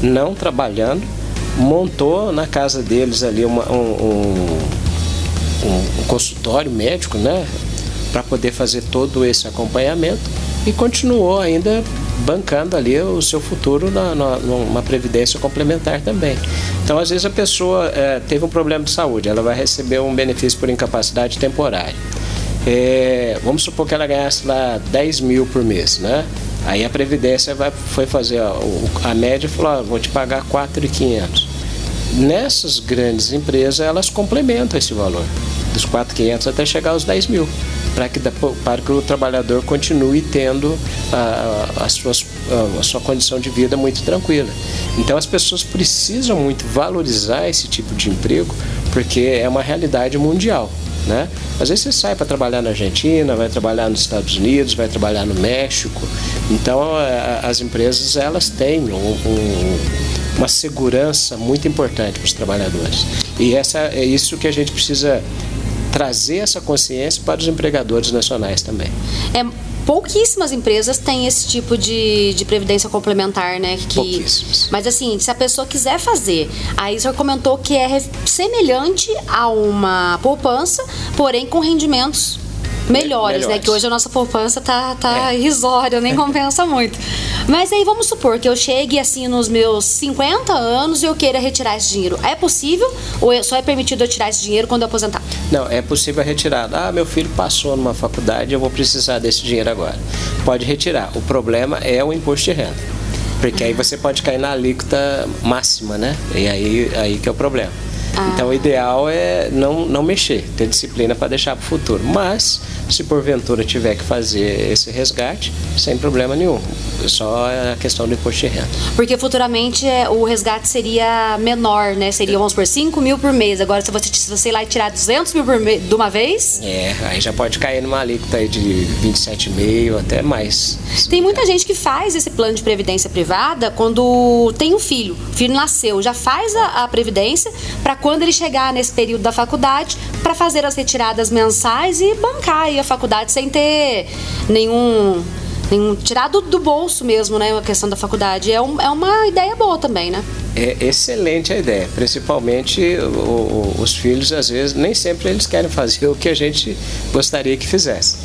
não trabalhando, montou na casa deles ali uma- um, um- um- consultório médico, né, para poder fazer todo esse acompanhamento e continuou ainda bancando ali o seu futuro na, na- numa previdência complementar também. Então, às vezes a pessoa eh, teve um problema de saúde, ela vai receber um benefício por incapacidade temporária. É, vamos supor que ela ganhasse lá 10 mil por mês, né? Aí a Previdência vai, foi fazer a, o- a média e falou, ó, vou te pagar 4.500. Nessas grandes empresas, elas complementam esse valor, dos 4.500 até chegar aos 10 mil, para que, para que o trabalhador continue tendo a, a, as suas, a, a sua condição de vida muito tranquila. Então as pessoas precisam muito valorizar esse tipo de emprego, porque é uma realidade mundial. Né? Às vezes você sai para trabalhar na Argentina, vai trabalhar nos Estados Unidos, vai trabalhar no México. Então a- as empresas elas têm um- um- uma segurança muito importante para os trabalhadores. E essa é isso que a gente precisa trazer essa consciência para os empregadores nacionais também. É, pouquíssimas empresas têm esse tipo de, de previdência complementar, né? Que, Pouquíssimas. Mas assim, se a pessoa quiser fazer, aí o senhor comentou que é semelhante a uma poupança, porém com rendimentos melhores, né? melhores. Que hoje a nossa poupança tá, tá É. irrisória, nem compensa muito. Mas aí vamos supor que eu chegue assim nos meus 50 anos e eu queira retirar esse dinheiro. É possível ou é- só é permitido eu tirar esse dinheiro quando eu aposentar? Não, é possível a retirada. Ah, meu filho passou numa faculdade, eu vou precisar desse dinheiro agora. Pode retirar. O problema é o imposto de renda. Porque aí você pode cair na alíquota máxima, né? E aí, aí que é o problema. Então o ideal é não, não mexer, ter disciplina para deixar para o futuro. Mas, se porventura tiver que fazer esse resgate, sem problema nenhum. Só a questão do imposto de renda. Porque futuramente é, o resgate seria menor, né? Seria, vamos por 5 mil por mês. Agora, se você, se você ir lá e tirar 200 mil por mês de uma vez, É, aí já pode cair numa alíquota aí de 27,5 até mais. tem muita gente que faz esse plano de previdência privada quando tem um filho. O filho nasceu, já faz a, a previdência para quando ele chegar nesse período da faculdade, para fazer as retiradas mensais e bancar a faculdade sem ter nenhum nenhum tirado do bolso mesmo, né, a questão da faculdade. É, um, é uma ideia boa também, né? É excelente a ideia, principalmente o, os filhos, às vezes, nem sempre eles querem fazer o que a gente gostaria que fizesse.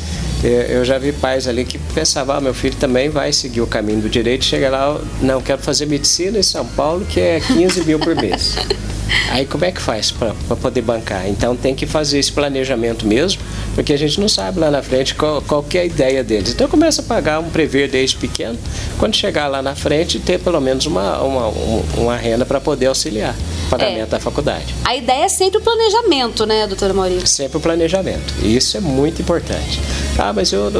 É, Eu já vi pais ali que pensavam, ah, meu filho também vai seguir o caminho do direito, chega lá, não, quero fazer medicina em São Paulo, que é 15 mil por mês. Aí como é que faz para poder bancar? Então tem que fazer esse planejamento mesmo, porque a gente não sabe lá na frente qual, qual que é a ideia deles. Então começa a pagar um prever desde pequeno, quando chegar lá na frente ter pelo menos uma, uma, uma renda para poder auxiliar o pagamento É. da faculdade. A ideia é sempre o planejamento, né, doutora Maurício? Sempre o planejamento. E isso é muito importante. Ah, mas eu,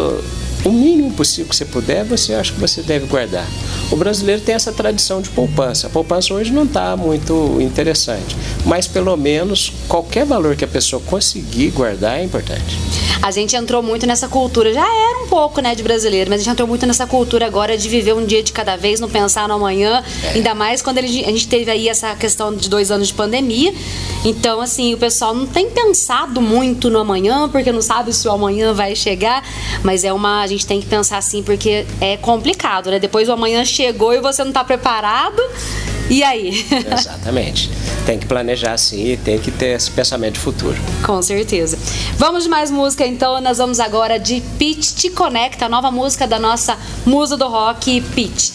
o mínimo possível que você puder, você acha que você deve guardar. O brasileiro tem essa tradição de poupança. A poupança hoje não está muito interessante, mas pelo menos qualquer valor que a pessoa conseguir guardar é importante. A gente entrou muito nessa cultura, já era um pouco, né, de brasileiro, mas a gente entrou muito nessa cultura agora de viver um dia de cada vez, não pensar no amanhã, ainda mais quando ele- a gente teve aí essa questão de dois anos de pandemia. Então, assim, o pessoal não tem pensado muito no amanhã, porque não sabe se o amanhã vai chegar, mas é uma. A gente tem que pensar assim, porque é complicado, né? Depois o amanhã chegou e você não tá preparado. E aí? Exatamente. Tem que planejar sim e tem que ter esse pensamento de futuro. Com certeza. Vamos de mais música então. Nós vamos agora de Pitch Te Conecta, a nova música da nossa musa do rock, Pitch.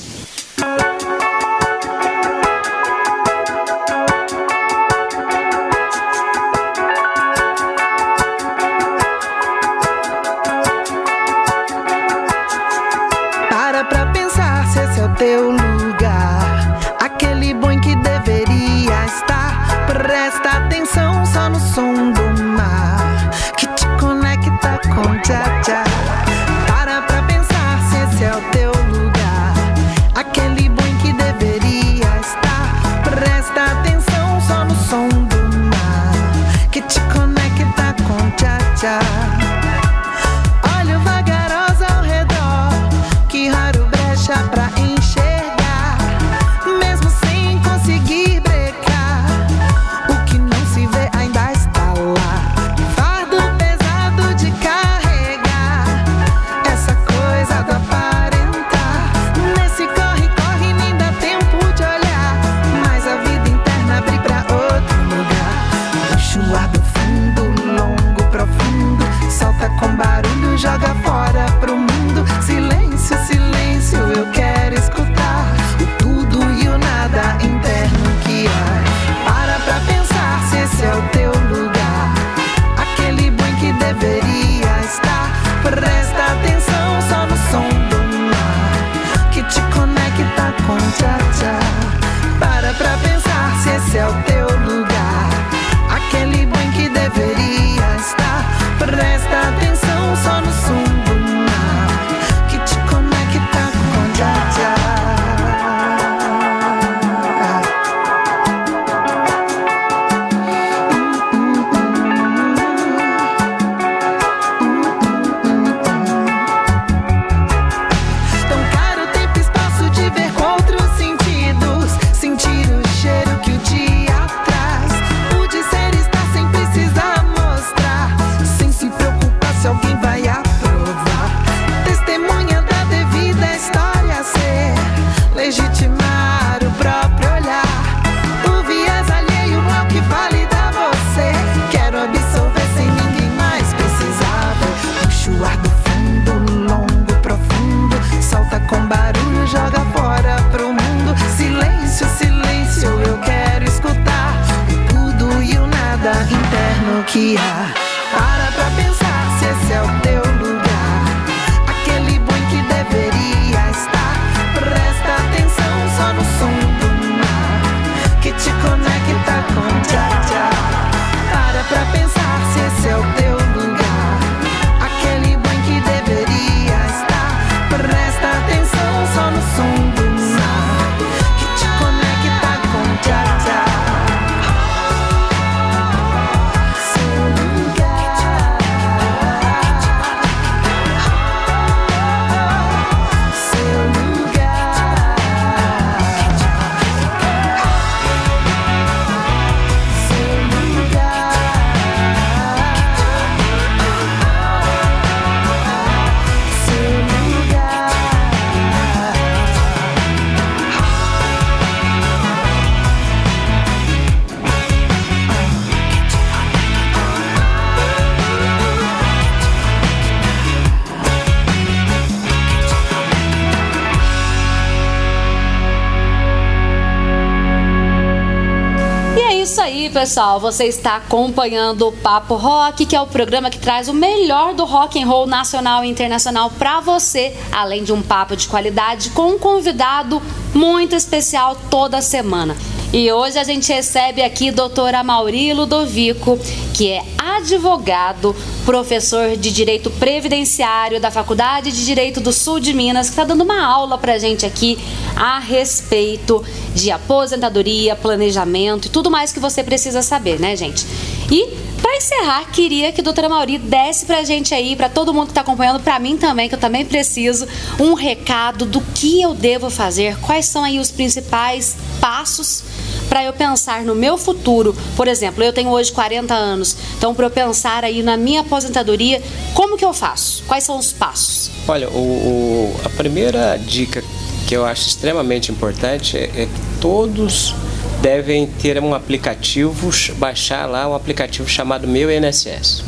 Pessoal, você está acompanhando o Papo Rock, que é o programa que traz o melhor do rock and roll nacional e internacional para você, além de um papo de qualidade com um convidado muito especial toda semana. E hoje a gente recebe aqui doutora Mauri Ludovico, que é advogado, professor de Direito Previdenciário da Faculdade de Direito do Sul de Minas, que está dando uma aula pra gente aqui a respeito de aposentadoria, planejamento e tudo mais que você precisa saber, né, gente? E para encerrar, queria que a doutora Mauri desse pra gente aí, para todo mundo que está acompanhando, para mim também, que eu também preciso, um recado do que eu devo fazer, quais são aí os principais passos para eu pensar no meu futuro. Por exemplo, eu tenho hoje 40 anos, então para eu pensar aí na minha aposentadoria, como que eu faço? Quais são os passos? Olha, o, o- a primeira dica que eu acho extremamente importante é, é que todos devem ter um aplicativo, baixar lá um aplicativo chamado Meu INSS.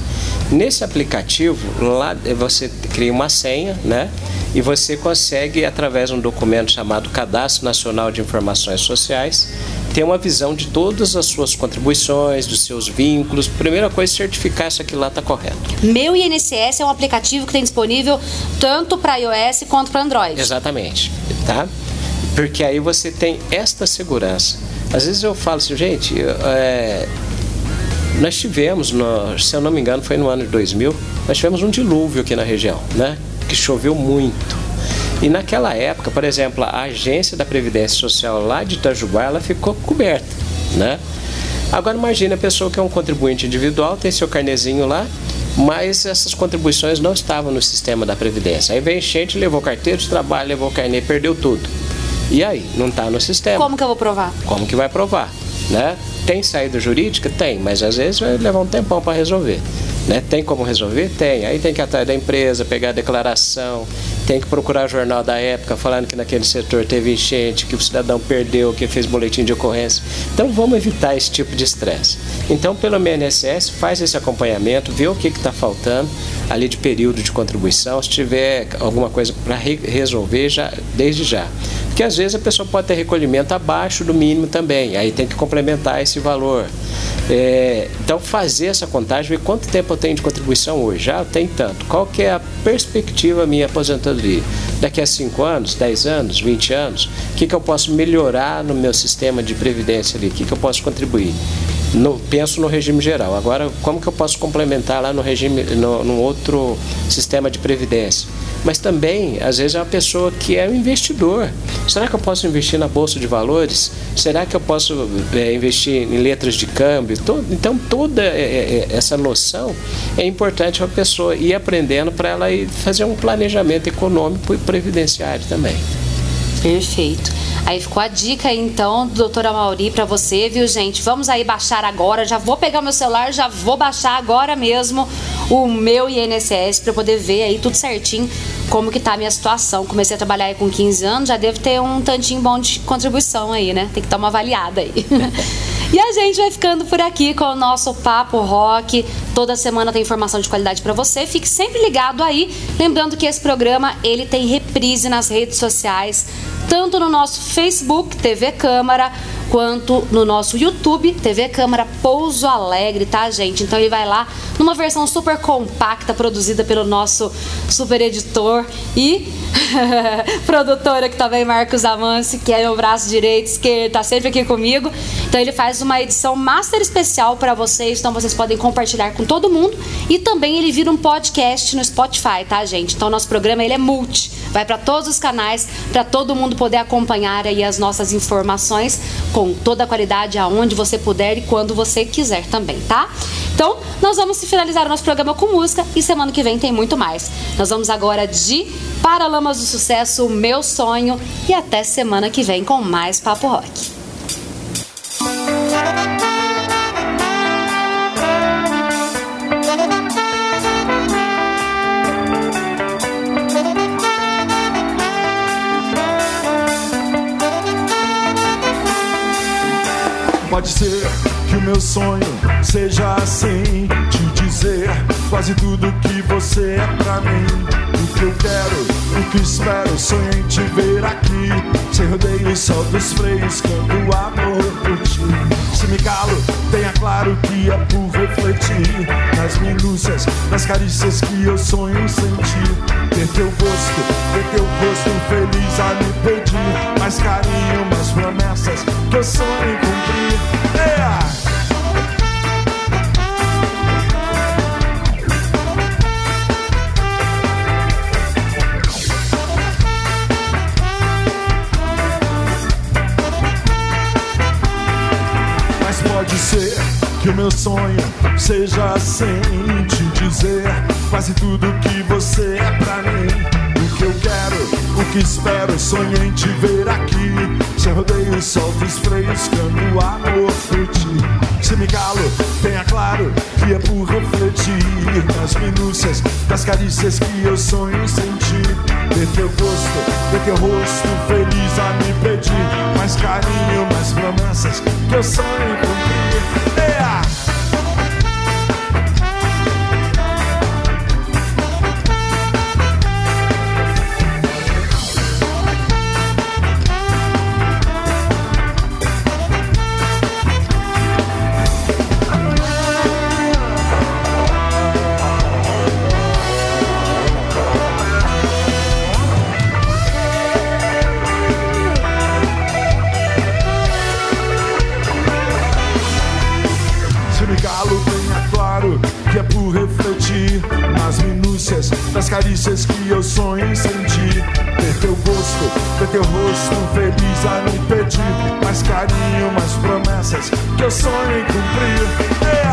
Nesse aplicativo, lá você cria uma senha, né? E você consegue, através de um documento chamado Cadastro Nacional de Informações Sociais, ter uma visão de todas as suas contribuições, dos seus vínculos. Primeira coisa, certificar se aquilo lá está correto. Meu INSS é um aplicativo que tem disponível tanto para iOS quanto para Android. Exatamente, tá? Porque aí você tem esta segurança. Às vezes eu falo assim, gente, é, nós tivemos, no- se eu não me engano, foi no ano de 2000, nós tivemos um dilúvio aqui na região, né? Que choveu muito. E naquela época, por exemplo, a agência da Previdência Social lá de Itajubá, ela ficou coberta, né? Agora imagine a pessoa que é um contribuinte individual, tem seu carnezinho lá, mas essas contribuições não estavam no sistema da Previdência. Aí veio enchente, levou carteira de trabalho, levou carnê, perdeu tudo. E aí? Não está no sistema. Como que eu vou provar? Como que vai provar? Né? Tem saída jurídica? Tem, mas às vezes vai levar um tempão para resolver. Né? Tem como resolver? Tem. Aí tem que ir atrás da empresa, pegar a declaração, tem que procurar o jornal da época falando que naquele setor teve enchente, que o cidadão perdeu, que fez boletim de ocorrência. Então vamos evitar esse tipo de estresse. Então, pelo MNSS, faz esse acompanhamento, vê o que está faltando ali de período de contribuição, se tiver alguma coisa para resolver já, desde já. Porque às vezes a pessoa pode ter recolhimento abaixo do mínimo também, aí tem que complementar esse valor. É, então fazer essa contagem, ver quanto tempo eu tenho de contribuição hoje. Já tem tanto. Qual que é a perspectiva minha aposentadoria? Daqui a 5 anos, 10 anos, 20 anos, o que, que eu posso melhorar no meu sistema de previdência ali? O que, que eu posso contribuir? No- penso no regime geral. Agora, como que eu posso complementar lá no regime, no, no outro sistema de previdência? Mas também, às vezes, é uma pessoa que é um investidor. Será que eu posso investir na bolsa de valores? Será que eu posso é, investir em letras de câmbio? To- então, toda é, é, essa noção é importante para a pessoa ir aprendendo para ela ir fazer um planejamento econômico e previdenciário também. Perfeito. Aí ficou a dica então, doutora Mauri, pra você, viu, gente? Vamos aí baixar agora. Já vou pegar meu celular, já vou baixar agora mesmo o meu INSS eu poder ver aí tudo certinho como que tá a minha situação. Comecei a trabalhar aí com 15 anos, já devo ter um tantinho bom de contribuição aí, né? Tem que dar uma avaliada aí. E a gente vai ficando por aqui com o nosso Papo Rock. Toda semana tem informação de qualidade para você. Fique sempre ligado aí. Lembrando que esse programa ele tem reprise nas redes sociais, tanto no nosso Facebook, TV Câmara, quanto no nosso YouTube, TV Câmara Pouso Alegre, tá, gente? Então ele vai lá numa versão super compacta, produzida pelo nosso super editor e produtora que também Marcos Amanci, que é meu braço direito, esquerdo, tá sempre aqui comigo. Então ele faz uma edição master especial para vocês, então vocês podem compartilhar com todo mundo e também ele vira um podcast no Spotify, tá, gente? Então nosso programa ele é multi, vai para todos os canais para todo mundo poder acompanhar aí as nossas informações com toda a qualidade aonde você puder e quando você quiser também, tá? Então, nós vamos finalizar o nosso programa com música e semana que vem tem muito mais. Nós vamos agora de Paralamas do Sucesso, Meu Sonho e até semana que vem com mais Papo Rock. Pode ser que o meu sonho seja assim Te dizer quase tudo que você é pra mim. O que eu quero, o que espero Sonho em te ver aqui. Sem rodeios, só dos freios Canto amor por ti Se me calo, tenha claro que é por refletir nas minúcias, nas carícias que eu sonho sentir. Ter teu gosto, ter teu rosto feliz a me pedir mais carinho, mais promessas que eu sonho cumprir. É. Ser que o meu sonho seja assim te dizer quase tudo que você é pra mim. O que eu quero, o que espero, sonho em te ver aqui. Sem rodeio, solto os freios, cano amor por ti. Se me calo, tenha claro que é por refletir nas minúcias das carícias que eu sonho em sentir. Ver teu gosto, ver teu rosto feliz a me pedir mais carinho, mais promessas que eu sonho em cumprir. Yeah! Das carícias que eu sonho em sentir. Ter teu gosto, ter teu rosto feliz a me pedir mais carinho, mais promessas que eu sonho em cumprir.